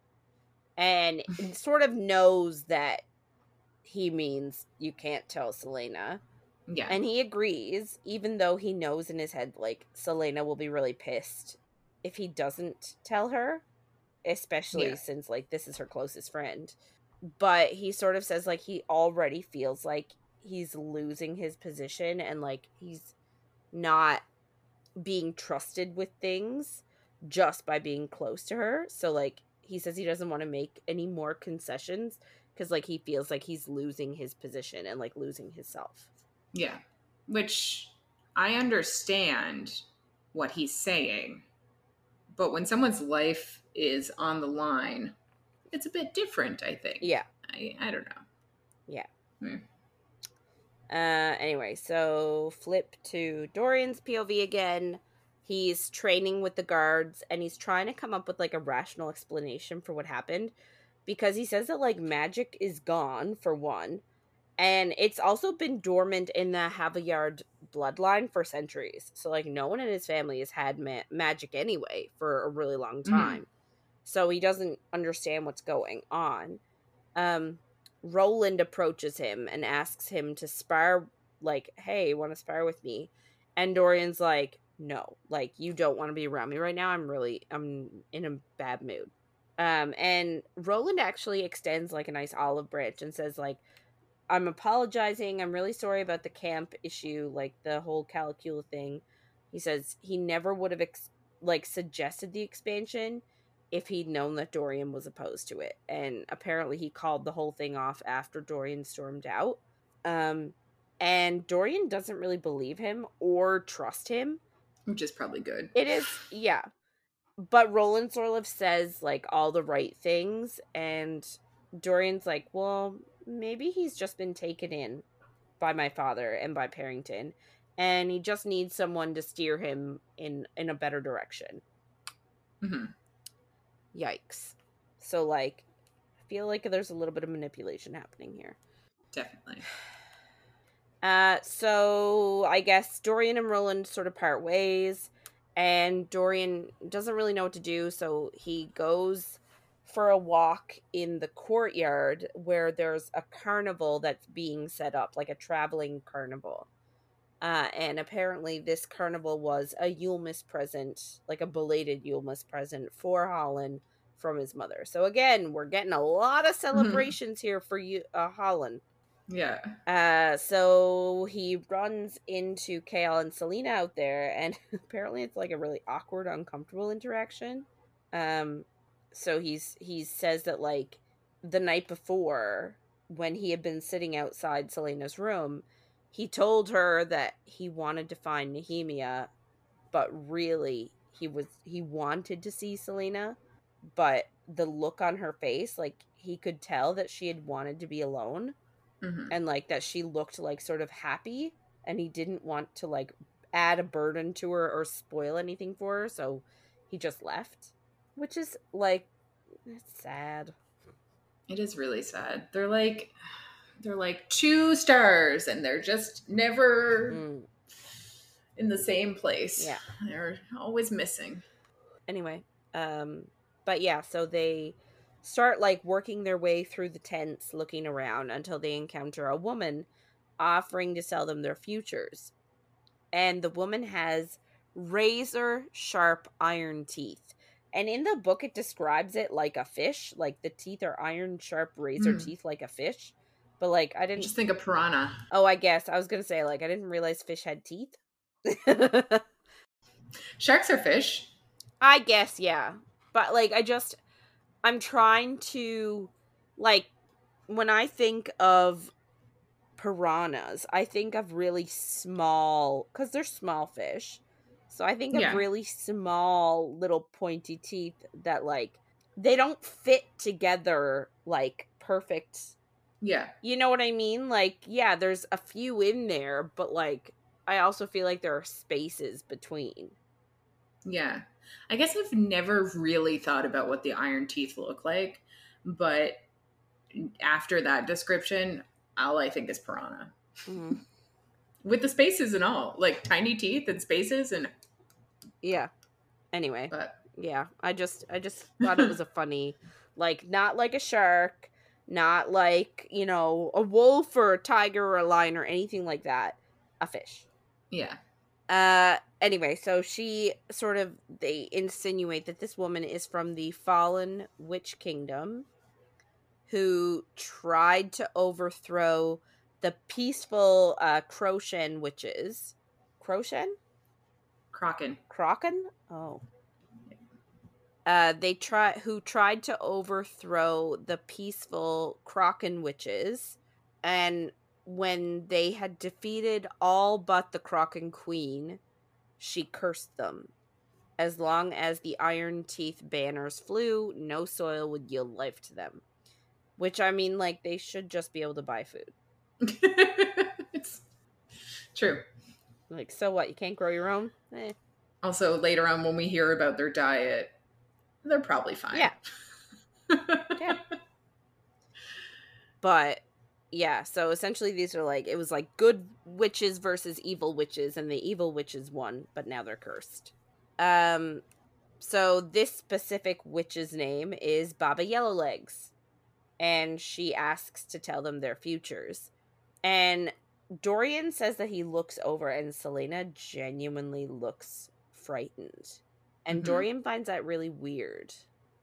and (laughs) sort of knows that he means you can't tell Celaena, yeah and he agrees, even though he knows in his head like Celaena will be really pissed if he doesn't tell her, especially Yeah. since like this is her closest friend. But he sort of says like he already feels like he's losing his position and like he's not being trusted with things just by being close to her. So like he says he doesn't want to make any more concessions because like he feels like he's losing his position and like losing himself. yeah which i understand what he's saying but when someone's life is on the line it's a bit different i think Yeah. i, I don't know hmm. Uh anyway, so flip to Dorian's POV again. He's training with the guards and he's trying to come up with like a rational explanation for what happened because he says that like magic is gone for one and it's also been dormant in the Havilliard bloodline for centuries. So like no one in his family has had ma- magic anyway for a really long Mhm. time. So he doesn't understand what's going on. Um Roland approaches him and asks him to spar like, "Hey, want to spar with me?" And Dorian's like, "No, like you don't want to be around me right now. I'm really I'm in a bad mood." Um and Roland actually extends like a nice olive branch and says like, "I'm apologizing. I'm really sorry about the camp issue, like the whole Calaculla thing." He says he never would have ex- like suggested the expansion if he'd known that Dorian was opposed to it. And apparently he called the whole thing off after Dorian stormed out. Um, and Dorian doesn't really believe him or trust him. Which is probably good. It is, yeah. But Roland sort of says like all the right things, and Dorian's like, well, maybe he's just been taken in by my father and by Perrington, and he just needs someone to steer him in in a better direction. hmm Yikes. So like I feel like there's a little bit of manipulation happening here. Definitely. (sighs) Uh so I guess Dorian and Roland sort of part ways and Dorian doesn't really know what to do, so he goes for a walk in the courtyard where there's a carnival that's being set up, like a traveling carnival. Uh, and apparently, this carnival was a Yulemas present, like a belated Yulemas present for Hollin from his mother. So again, we're getting a lot of (laughs) celebrations here for you, uh, Hollin. Yeah. Uh, so he runs into Chaol and Celaena out there, and (laughs) apparently it's like a really awkward, uncomfortable interaction. Um, so he's he says that like the night before, when he had been sitting outside Celaena's room, he told her that he wanted to find Nehemia, but really he was he wanted to see Celaena, but the look on her face, like he could tell that she had wanted to be alone hmm and like that she looked like sort of happy and he didn't want to like add a burden to her or spoil anything for her so he just left which is like it's sad It is really sad. They're like they're like two stars and they're just never Mm, in the same place. Yeah. They're always missing. anyway um but yeah so they start like working their way through the tents looking around until they encounter a woman offering to sell them their futures and the woman has razor sharp iron teeth and in the book it describes it like a fish like the teeth are iron sharp razor Mm. teeth like a fish but like i I didn't just think of piranha. oh i guess i was gonna say like i didn't realize fish had teeth Sharks are fish. I guess, yeah. But like I just I'm trying to like when I think of piranhas, I think of really small cuz they're small fish. So I think Yeah. of really small little pointy teeth that like they don't fit together like perfect. Yeah. You know what I mean? Like yeah, there's a few in there, but like I also feel like there are spaces between. Yeah. I guess I've never really thought about what the iron teeth look like, but after that description, all I think is piranha. Mhm. (laughs) With the spaces and all, like tiny teeth and spaces and Yeah. Anyway, but yeah, I just I just thought it was a (laughs) funny like not like a shark, not like, you know, a wolf or a tiger or a lion or anything like that. A fish. yeah. Uh anyway, so she sort of they insinuate that this woman is from the fallen witch kingdom who tried to overthrow the peaceful uh Crochan witches. Croshen? Kraken. Kraken? Oh. Uh, they try who tried to overthrow the peaceful Kraken witches, and when they had defeated all but the Kraken queen, she cursed them. As long as the iron teeth banners flew, no soil would yield life to them. Which I mean, like they should just be able to buy food. (laughs) it's true. Like, so what? You can't grow your own? Eh. Also, later on, when we hear about their diet, they're probably fine. Yeah. (laughs) Yeah. but yeah so essentially these are like it was like good witches versus evil witches and the evil witches won but now they're cursed um so this specific witch's name is baba yellowlegs and she asks to tell them their futures. And Dorian says that he looks over and Celaena genuinely looks frightened. And Mhm. Dorian finds that really weird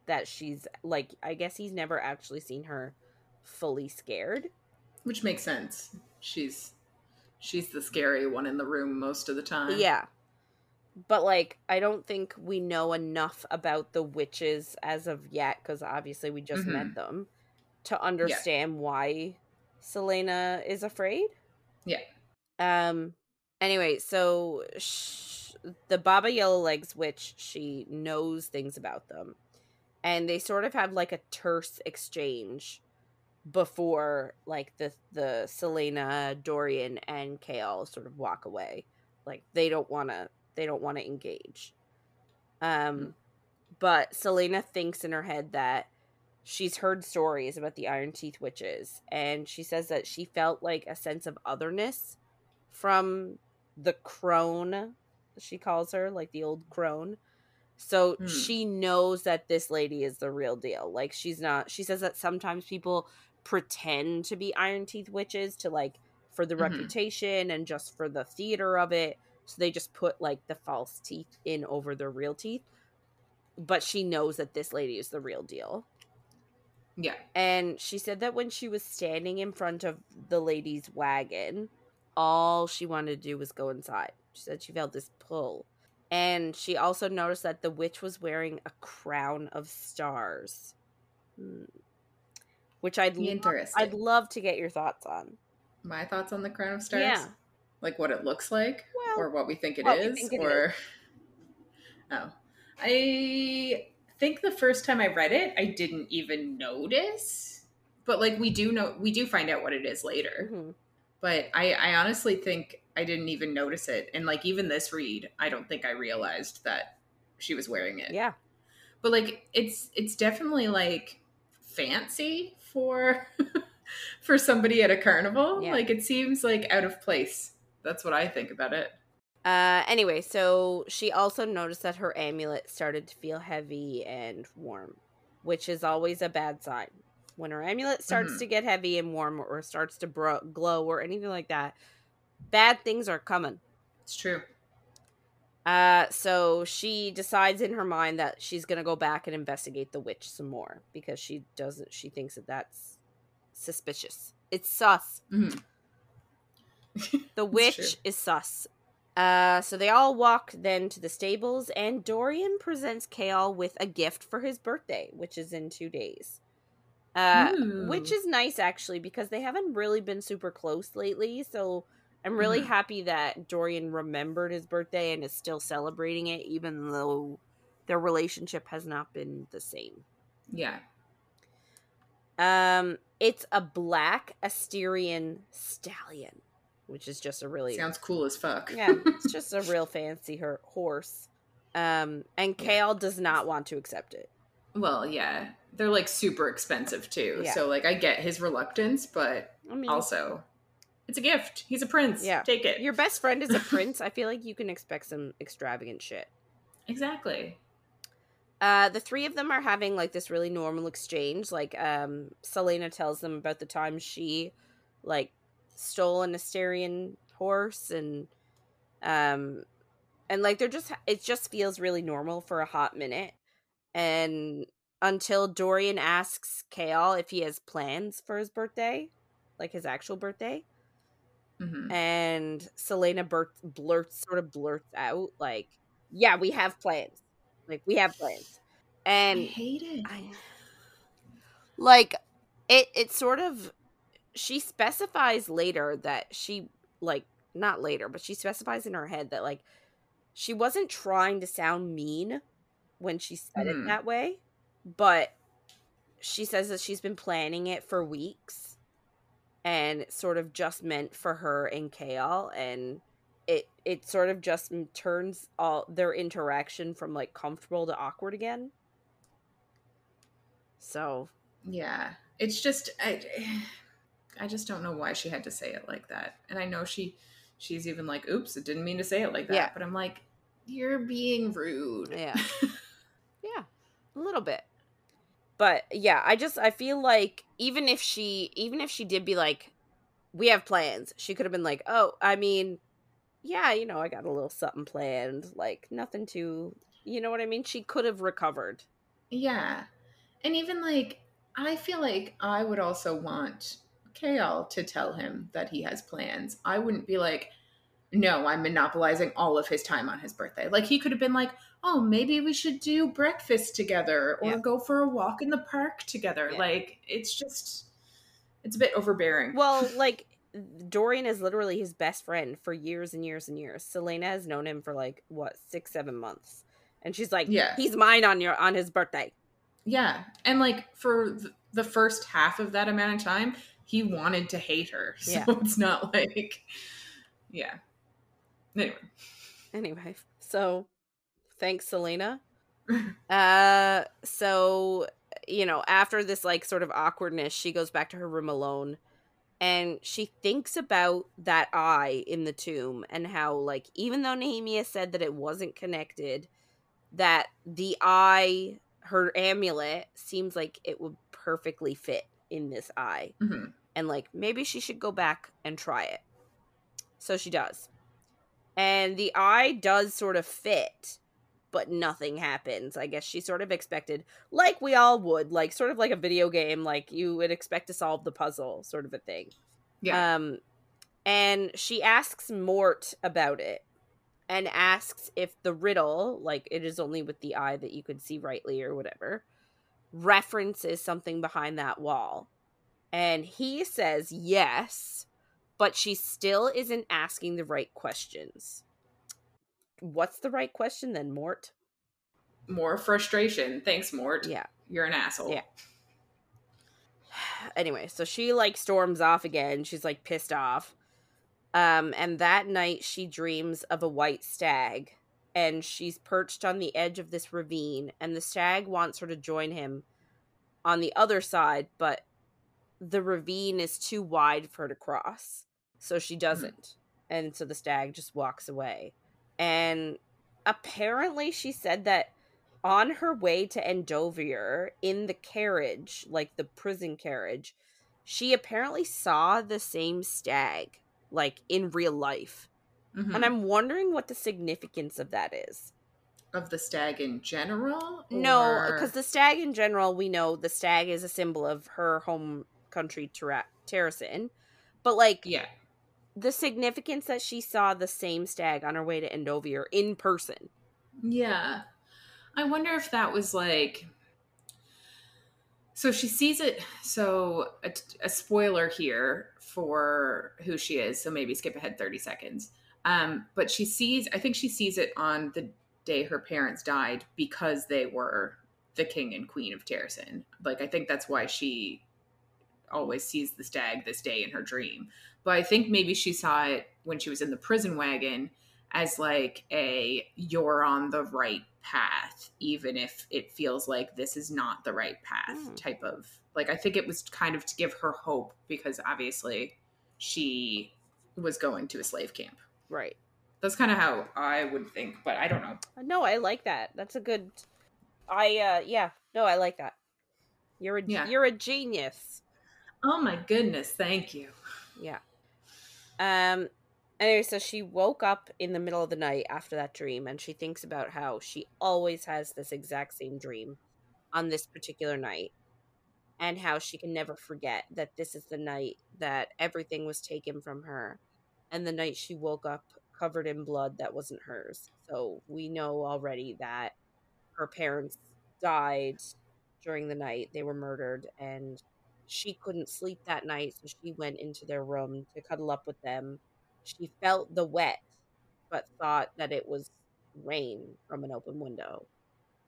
that she's like I guess he's never actually seen her fully scared. Which makes sense. She's she's the scary one in the room most of the time. Yeah. But like I don't think we know enough about the witches as of yet cuz obviously we just met Mhm. them to understand why Celaena is afraid. Yeah. Um anyway, so sh- the Baba Yellow Legs witch, she knows things about them. And they sort of have like a terse exchange before like the the Celaena, Dorian and Chaol sort of walk away. Like they don't want to they don't want to engage. Um but Celaena thinks in her head that she's heard stories about the Iron Teeth witches and she says that she felt like a sense of otherness from the crone she calls her like the old crone so Hmm. she knows that this lady is the real deal like she's not she says that sometimes people pretend to be iron teeth witches to like for the Mhm. reputation and just for the theater of it so they just put like the false teeth in over the real teeth but she knows that this lady is the real deal Yeah. and she said that when she was standing in front of the lady's wagon, all she wanted to do was go inside. She said she felt this pull. And she also noticed that the witch was wearing a crown of stars. Hmm. Which I'd lo- Interesting. I'd love to get your thoughts on. My thoughts on the crown of stars? Yeah. Like what it looks like? Well, or what we think it is? think it or (laughs) Oh. I think the first time I read it, I didn't even notice. But like we do know we do find out what it is later. mhm. But I, I honestly think I didn't even notice it. And like even this read, I don't think I realized that she was wearing it. yeah. But like it's it's definitely like fancy for (laughs) for somebody at a carnival. Yeah. Like it seems like out of place. That's what I think about it. Uh, anyway, so she also noticed that her amulet started to feel heavy and warm, which is always a bad sign. When her amulet starts Mhm. to get heavy and warm or starts to bro- glow or anything like that, bad things are coming. It's true. Uh, so she decides in her mind that she's gonna go back and investigate the witch some more because she doesn't. She thinks that that's suspicious. It's sus. Mhm. The (laughs) witch is sus. Uh, so they all walk then to the stables, and Dorian presents Chaol with a gift for his birthday, which is in two days. Uh, which is nice actually because they haven't really been super close lately. So I'm really Mhm. happy that Dorian remembered his birthday and is still celebrating it, even though their relationship has not been the same. Yeah. Um, it's a black Asterian stallion, which is just a really Sounds cool as fuck. yeah, it's (laughs) just a real fancy her- horse. Um, and Chaol does not want to accept it. Well, yeah. They're like super expensive too. Yeah. So like I get his reluctance, but I mean, also it's a gift. He's a prince. Yeah. Take it. your best friend is a (laughs) prince. I feel like you can expect some extravagant shit. Exactly. Uh, the three of them are having like this really normal exchange. Like, um, Celaena tells them about the time she like stole an Asterian horse, and um, and like they're just it just feels really normal for a hot minute, and until Dorian asks Chaol if he has plans for his birthday, like his actual birthday, hmm and Selena blurt, blurts sort of blurts out like, "Yeah, we have plans. Like we have plans." I And hate it. I (sighs) like it it sort of she specifies later that she like not later, but she specifies in her head that like she wasn't trying to sound mean when she said it Mhm. that way, but she says that she's been planning it for weeks and sort of just meant for her and Chaol and it it sort of just turns all their interaction from like comfortable to awkward again. So Yeah. It's just I I just don't know why she had to say it like that. And I know she she's even like, "Oops, it didn't mean to say it like that." Yeah. But I'm like, "You're being rude." Yeah. (laughs) yeah, a little bit. But yeah, I just I feel like even if she even if she did be like, we have plans, she could have been like, oh, I mean, yeah, you know, I got a little something planned, like nothing too, you know what I mean? She could have recovered. Yeah. And even like, I feel like I would also want chaol to tell him that he has plans. I wouldn't be like, no, I'm monopolizing all of his time on his birthday. Like, he could have been like, oh, maybe we should do breakfast together or Yeah. go for a walk in the park together. Yeah. Like, it's just, it's a bit overbearing. Well, (laughs) like Dorian is literally his best friend for years and years and years. Celaena has known him for like what six, seven months, and she's like, Yeah. he's mine on your on his birthday." Yeah. And like for the first half of that amount of time, he wanted to hate her. (laughs) So Yeah. it's not like, yeah. Anyway. Anyway, so thanks, Celaena. (laughs) uh, so you know, after this like sort of awkwardness, she goes back to her room alone, and she thinks about that eye in the tomb and how like even though Nehemia said that it wasn't connected, that the eye, her amulet, seems like it would perfectly fit in this eye hmm and like maybe she should go back and try it. So she does. And the eye does sort of fit, but nothing happens. I guess she sort of expected, like we all would, like sort of like a video game, like you would expect to solve the puzzle, sort of a thing. Yeah. Um, and she asks Mort about it and asks if the riddle, like it is only with the eye that you could see rightly or whatever, references something behind that wall. And he says yes, but she still isn't asking the right questions. What's the right question then, Mort? More frustration. Thanks, Mort. Yeah. You're an asshole. Yeah. (sighs) anyway, so she like storms off again. She's like pissed off. Um, and that night she dreams of a white stag, and she's perched on the edge of this ravine, and the stag wants her to join him on the other side, but the ravine is too wide for her to cross. So she doesn't. And so the stag just walks away. And apparently she said that on her way to Endovier in the carriage, like the prison carriage, she apparently saw the same stag, like in real life. Mhm. And I'm wondering what the significance of that is. of the stag in general. No, because the stag in general, we know the stag is a symbol of her home country, Terrasen. But like yeah, the significance that she saw the same stag on her way to Endovier in person. yeah. I wonder if that was like. So she sees it. So a, a spoiler here for who she is. So maybe skip ahead thirty seconds. Um, but she sees. I think she sees it on the day her parents died because they were the king and queen of Terrasen. Like I think that's why she always sees the stag this day in her dream. But I think maybe she saw it when she was in the prison wagon as like a you're on the right path even if it feels like this is not the right path Mm. type of like I think it was kind of to give her hope because obviously she was going to a slave camp. Right. That's kind of how I would think, but I don't know. No, I like that. That's a good I uh yeah, no, I like that. You're a Yeah. you're a genius. Oh my goodness, thank you. Yeah. Um anyway, so she woke up in the middle of the night after that dream and she thinks about how she always has this exact same dream on this particular night and how she can never forget that this is the night that everything was taken from her and the night she woke up covered in blood that wasn't hers. So we know already that her parents died during the night. They were murdered and she couldn't sleep that night, so she went into their room to cuddle up with them. She felt the wet, but thought that it was rain from an open window.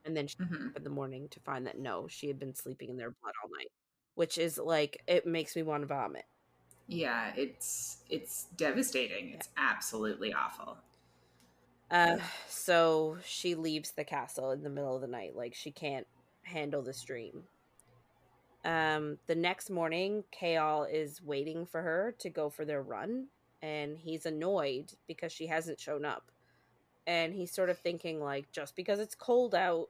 And then she woke Mhm. up in the morning to find that no, she had been sleeping in their blood all night, which is like, it makes me want to vomit. Yeah, it's it's devastating. It's absolutely awful. Uh, so she leaves the castle in the middle of the night, like she can't handle this dream. Um, the next morning, Chaol is waiting for her to go for their run, and he's annoyed because she hasn't shown up. And he's sort of thinking, like, just because it's cold out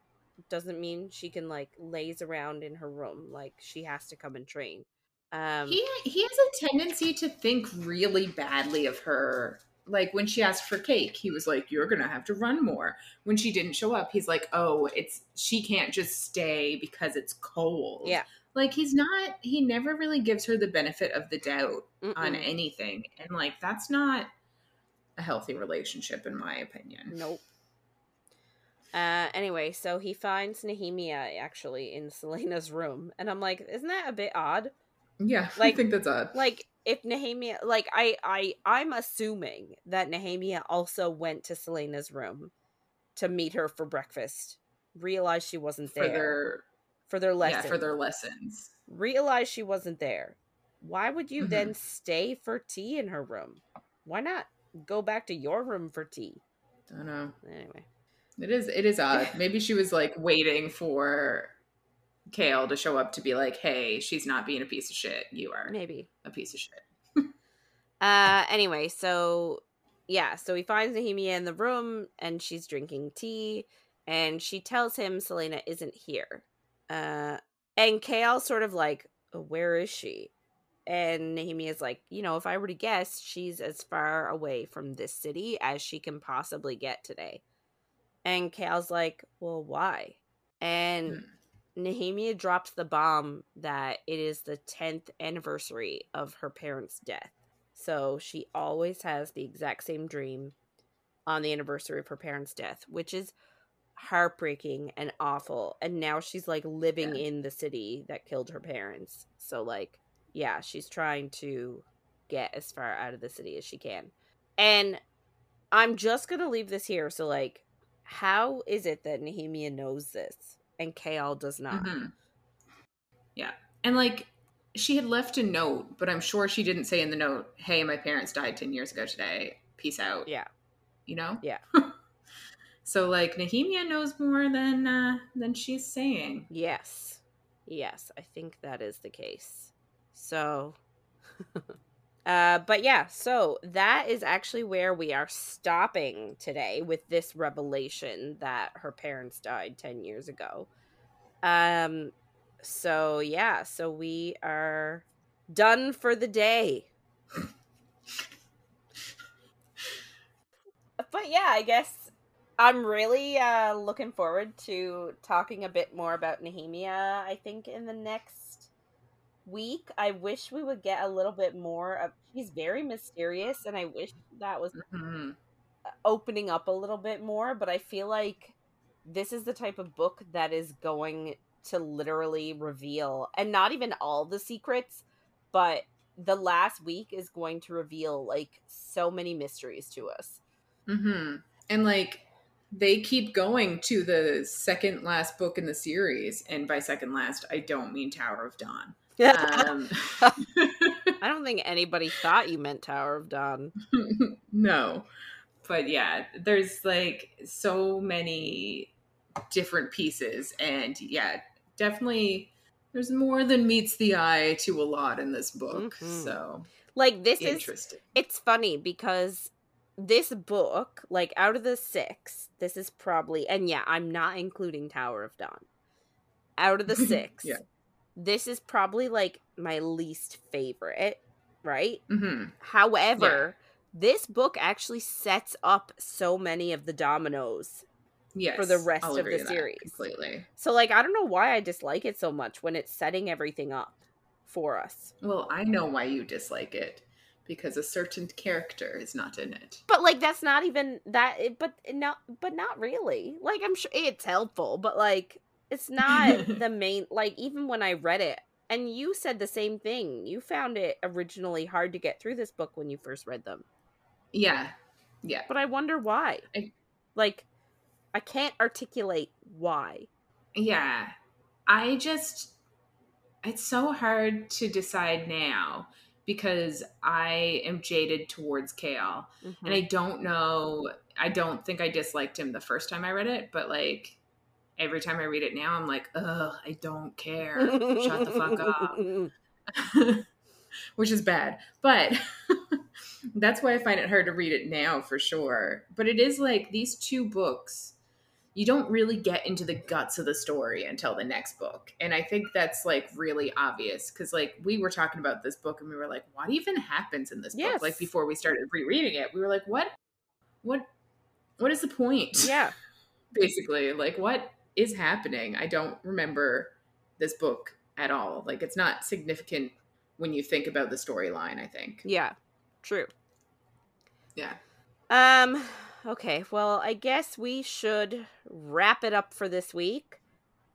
doesn't mean she can like laze around in her room. Like she has to come and train. Um, he he has a tendency to think really badly of her. Like when she asked for cake, he was like, "You're gonna have to run more." When she didn't show up, he's like, "Oh, it's she can't just stay because it's cold." Yeah. Like he's not. He never really gives her the benefit of the doubt on mm-mm. anything, and like that's not a healthy relationship, in my opinion. Nope. Uh, anyway, so he finds Nehemia actually in Celaena's room, and I'm like, isn't that a bit odd? Yeah, Like- I think that's odd. Like, if Nehemia, like, I, I, I'm assuming that Nehemia also went to Celaena's room to meet her for breakfast. Realized she wasn't for there for their lesson. yeah for their lessons. Realized she wasn't there. Why would you Mhm. then stay for tea in her room? Why not go back to your room for tea? I don't know. Anyway. It is it is odd. (laughs) Maybe she was like waiting for Chaol to show up to be like, "Hey, she's not being a piece of shit. You are Maybe. a piece of shit." (laughs) Uh anyway, so yeah, so he finds Nehemia in the room and she's drinking tea and she tells him Celaena isn't here. Uh and Chaol sort of like, "Oh, where is she? And Nehemia's like, you know, if I were to guess, she's as far away from this city as she can possibly get today. And Chaol's like, well, why? And Hmm. Nehemia drops the bomb that it is the 10th anniversary of her parents' death. So she always has the exact same dream on the anniversary of her parents' death, which is heartbreaking and awful. And now she's like living Yeah. in the city that killed her parents. So, like, yeah, she's trying to get as far out of the city as she can. And I'm just going to leave this here. So, like, how is it that Nehemia knows this and Chaol does not? Mhm. Yeah, and like she had left a note, but I'm sure she didn't say in the note, "Hey, my parents died ten years ago today. Peace out." Yeah. you know. Yeah. (laughs) so like Nehemia knows more than uh, than she's saying. Yes. Yes, I think that is the case. So (laughs) uh but yeah, so that is actually where we are stopping today with this revelation that her parents died 10 years ago. Um so yeah, so we are done for the day. (laughs) but yeah, I guess I'm really uh, looking forward to talking a bit more about Nehemia. I think in the next week, I wish we would get a little bit more of. He's very mysterious, and I wish that was Mhm. opening up a little bit more. But I feel like this is the type of book that is going to literally reveal, and not even all the secrets, but the last week is going to reveal like so many mysteries to us. Mm-hmm. And like they keep going to the second last book in the series, and by second last, I don't mean Tower of Dawn. Um, (laughs) I don't think anybody thought you meant Tower of Dawn. (laughs) no, but yeah, there's like so many different pieces, and yeah, definitely. There's more than meets the eye to a lot in this book, Mhm. so Like this is interesting. it's funny because this book, like out of the six, this is probably and yeah, I'm not including Tower of Dawn. Out of the (laughs) six, Yeah. this is probably like my least favorite, right? hmm However, this book actually sets up so many of the dominoes Yes, For the rest of the series. completely. So like I don't know why I dislike it so much when it's setting everything up for us. Well, I know why you dislike it because a certain character is not in it. But like that's not even that but not but not really. Like I'm sure it's helpful, but like it's not (laughs) the main like even when I read it and you said the same thing. You found it originally hard to get through this book when you first read them. Yeah, yeah. But I wonder why. I- Like I can't articulate why. Yeah. I just it's so hard to decide now because I am jaded towards Chaol. Mhm. And I don't know I don't think I disliked him the first time I read it, but like every time I read it now I'm like, ugh, I don't care. Shut the fuck up. (laughs) (laughs) Which is bad. But (laughs) that's why I find it hard to read it now for sure. But it is like these two books you don't really get into the guts of the story until the next book. And I think that's like really obvious because like we were talking about this book and we were like, what even happens in this Yes. book? Like before we started rereading it, we were like, what what what is the point? Yeah. (laughs) Basically. Like what is happening? I don't remember this book at all. Like it's not significant when you think about the storyline, I think. Yeah. True. Yeah. Um okay, well, I guess we should wrap it up for this week.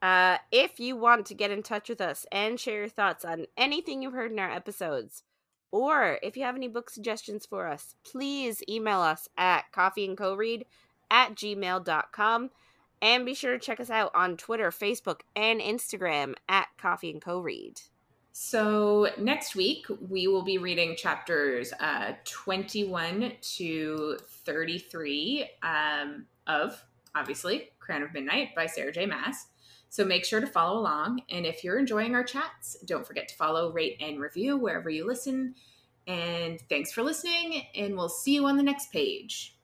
Uh if you want to get in touch with us and share your thoughts on anything you've heard in our episodes, or if you have any book suggestions for us, please email us at coffeeandcoread at gmail.com and be sure to check us out on Twitter, Facebook, and Instagram at Coffee and Co Read. So next week we will be reading chapters uh, 21 to 33 um, of obviously Crown of Midnight by Sarah J. Maas. So make sure to follow along, and if you're enjoying our chats, don't forget to follow, rate, and review wherever you listen. And thanks for listening, and we'll see you on the next page.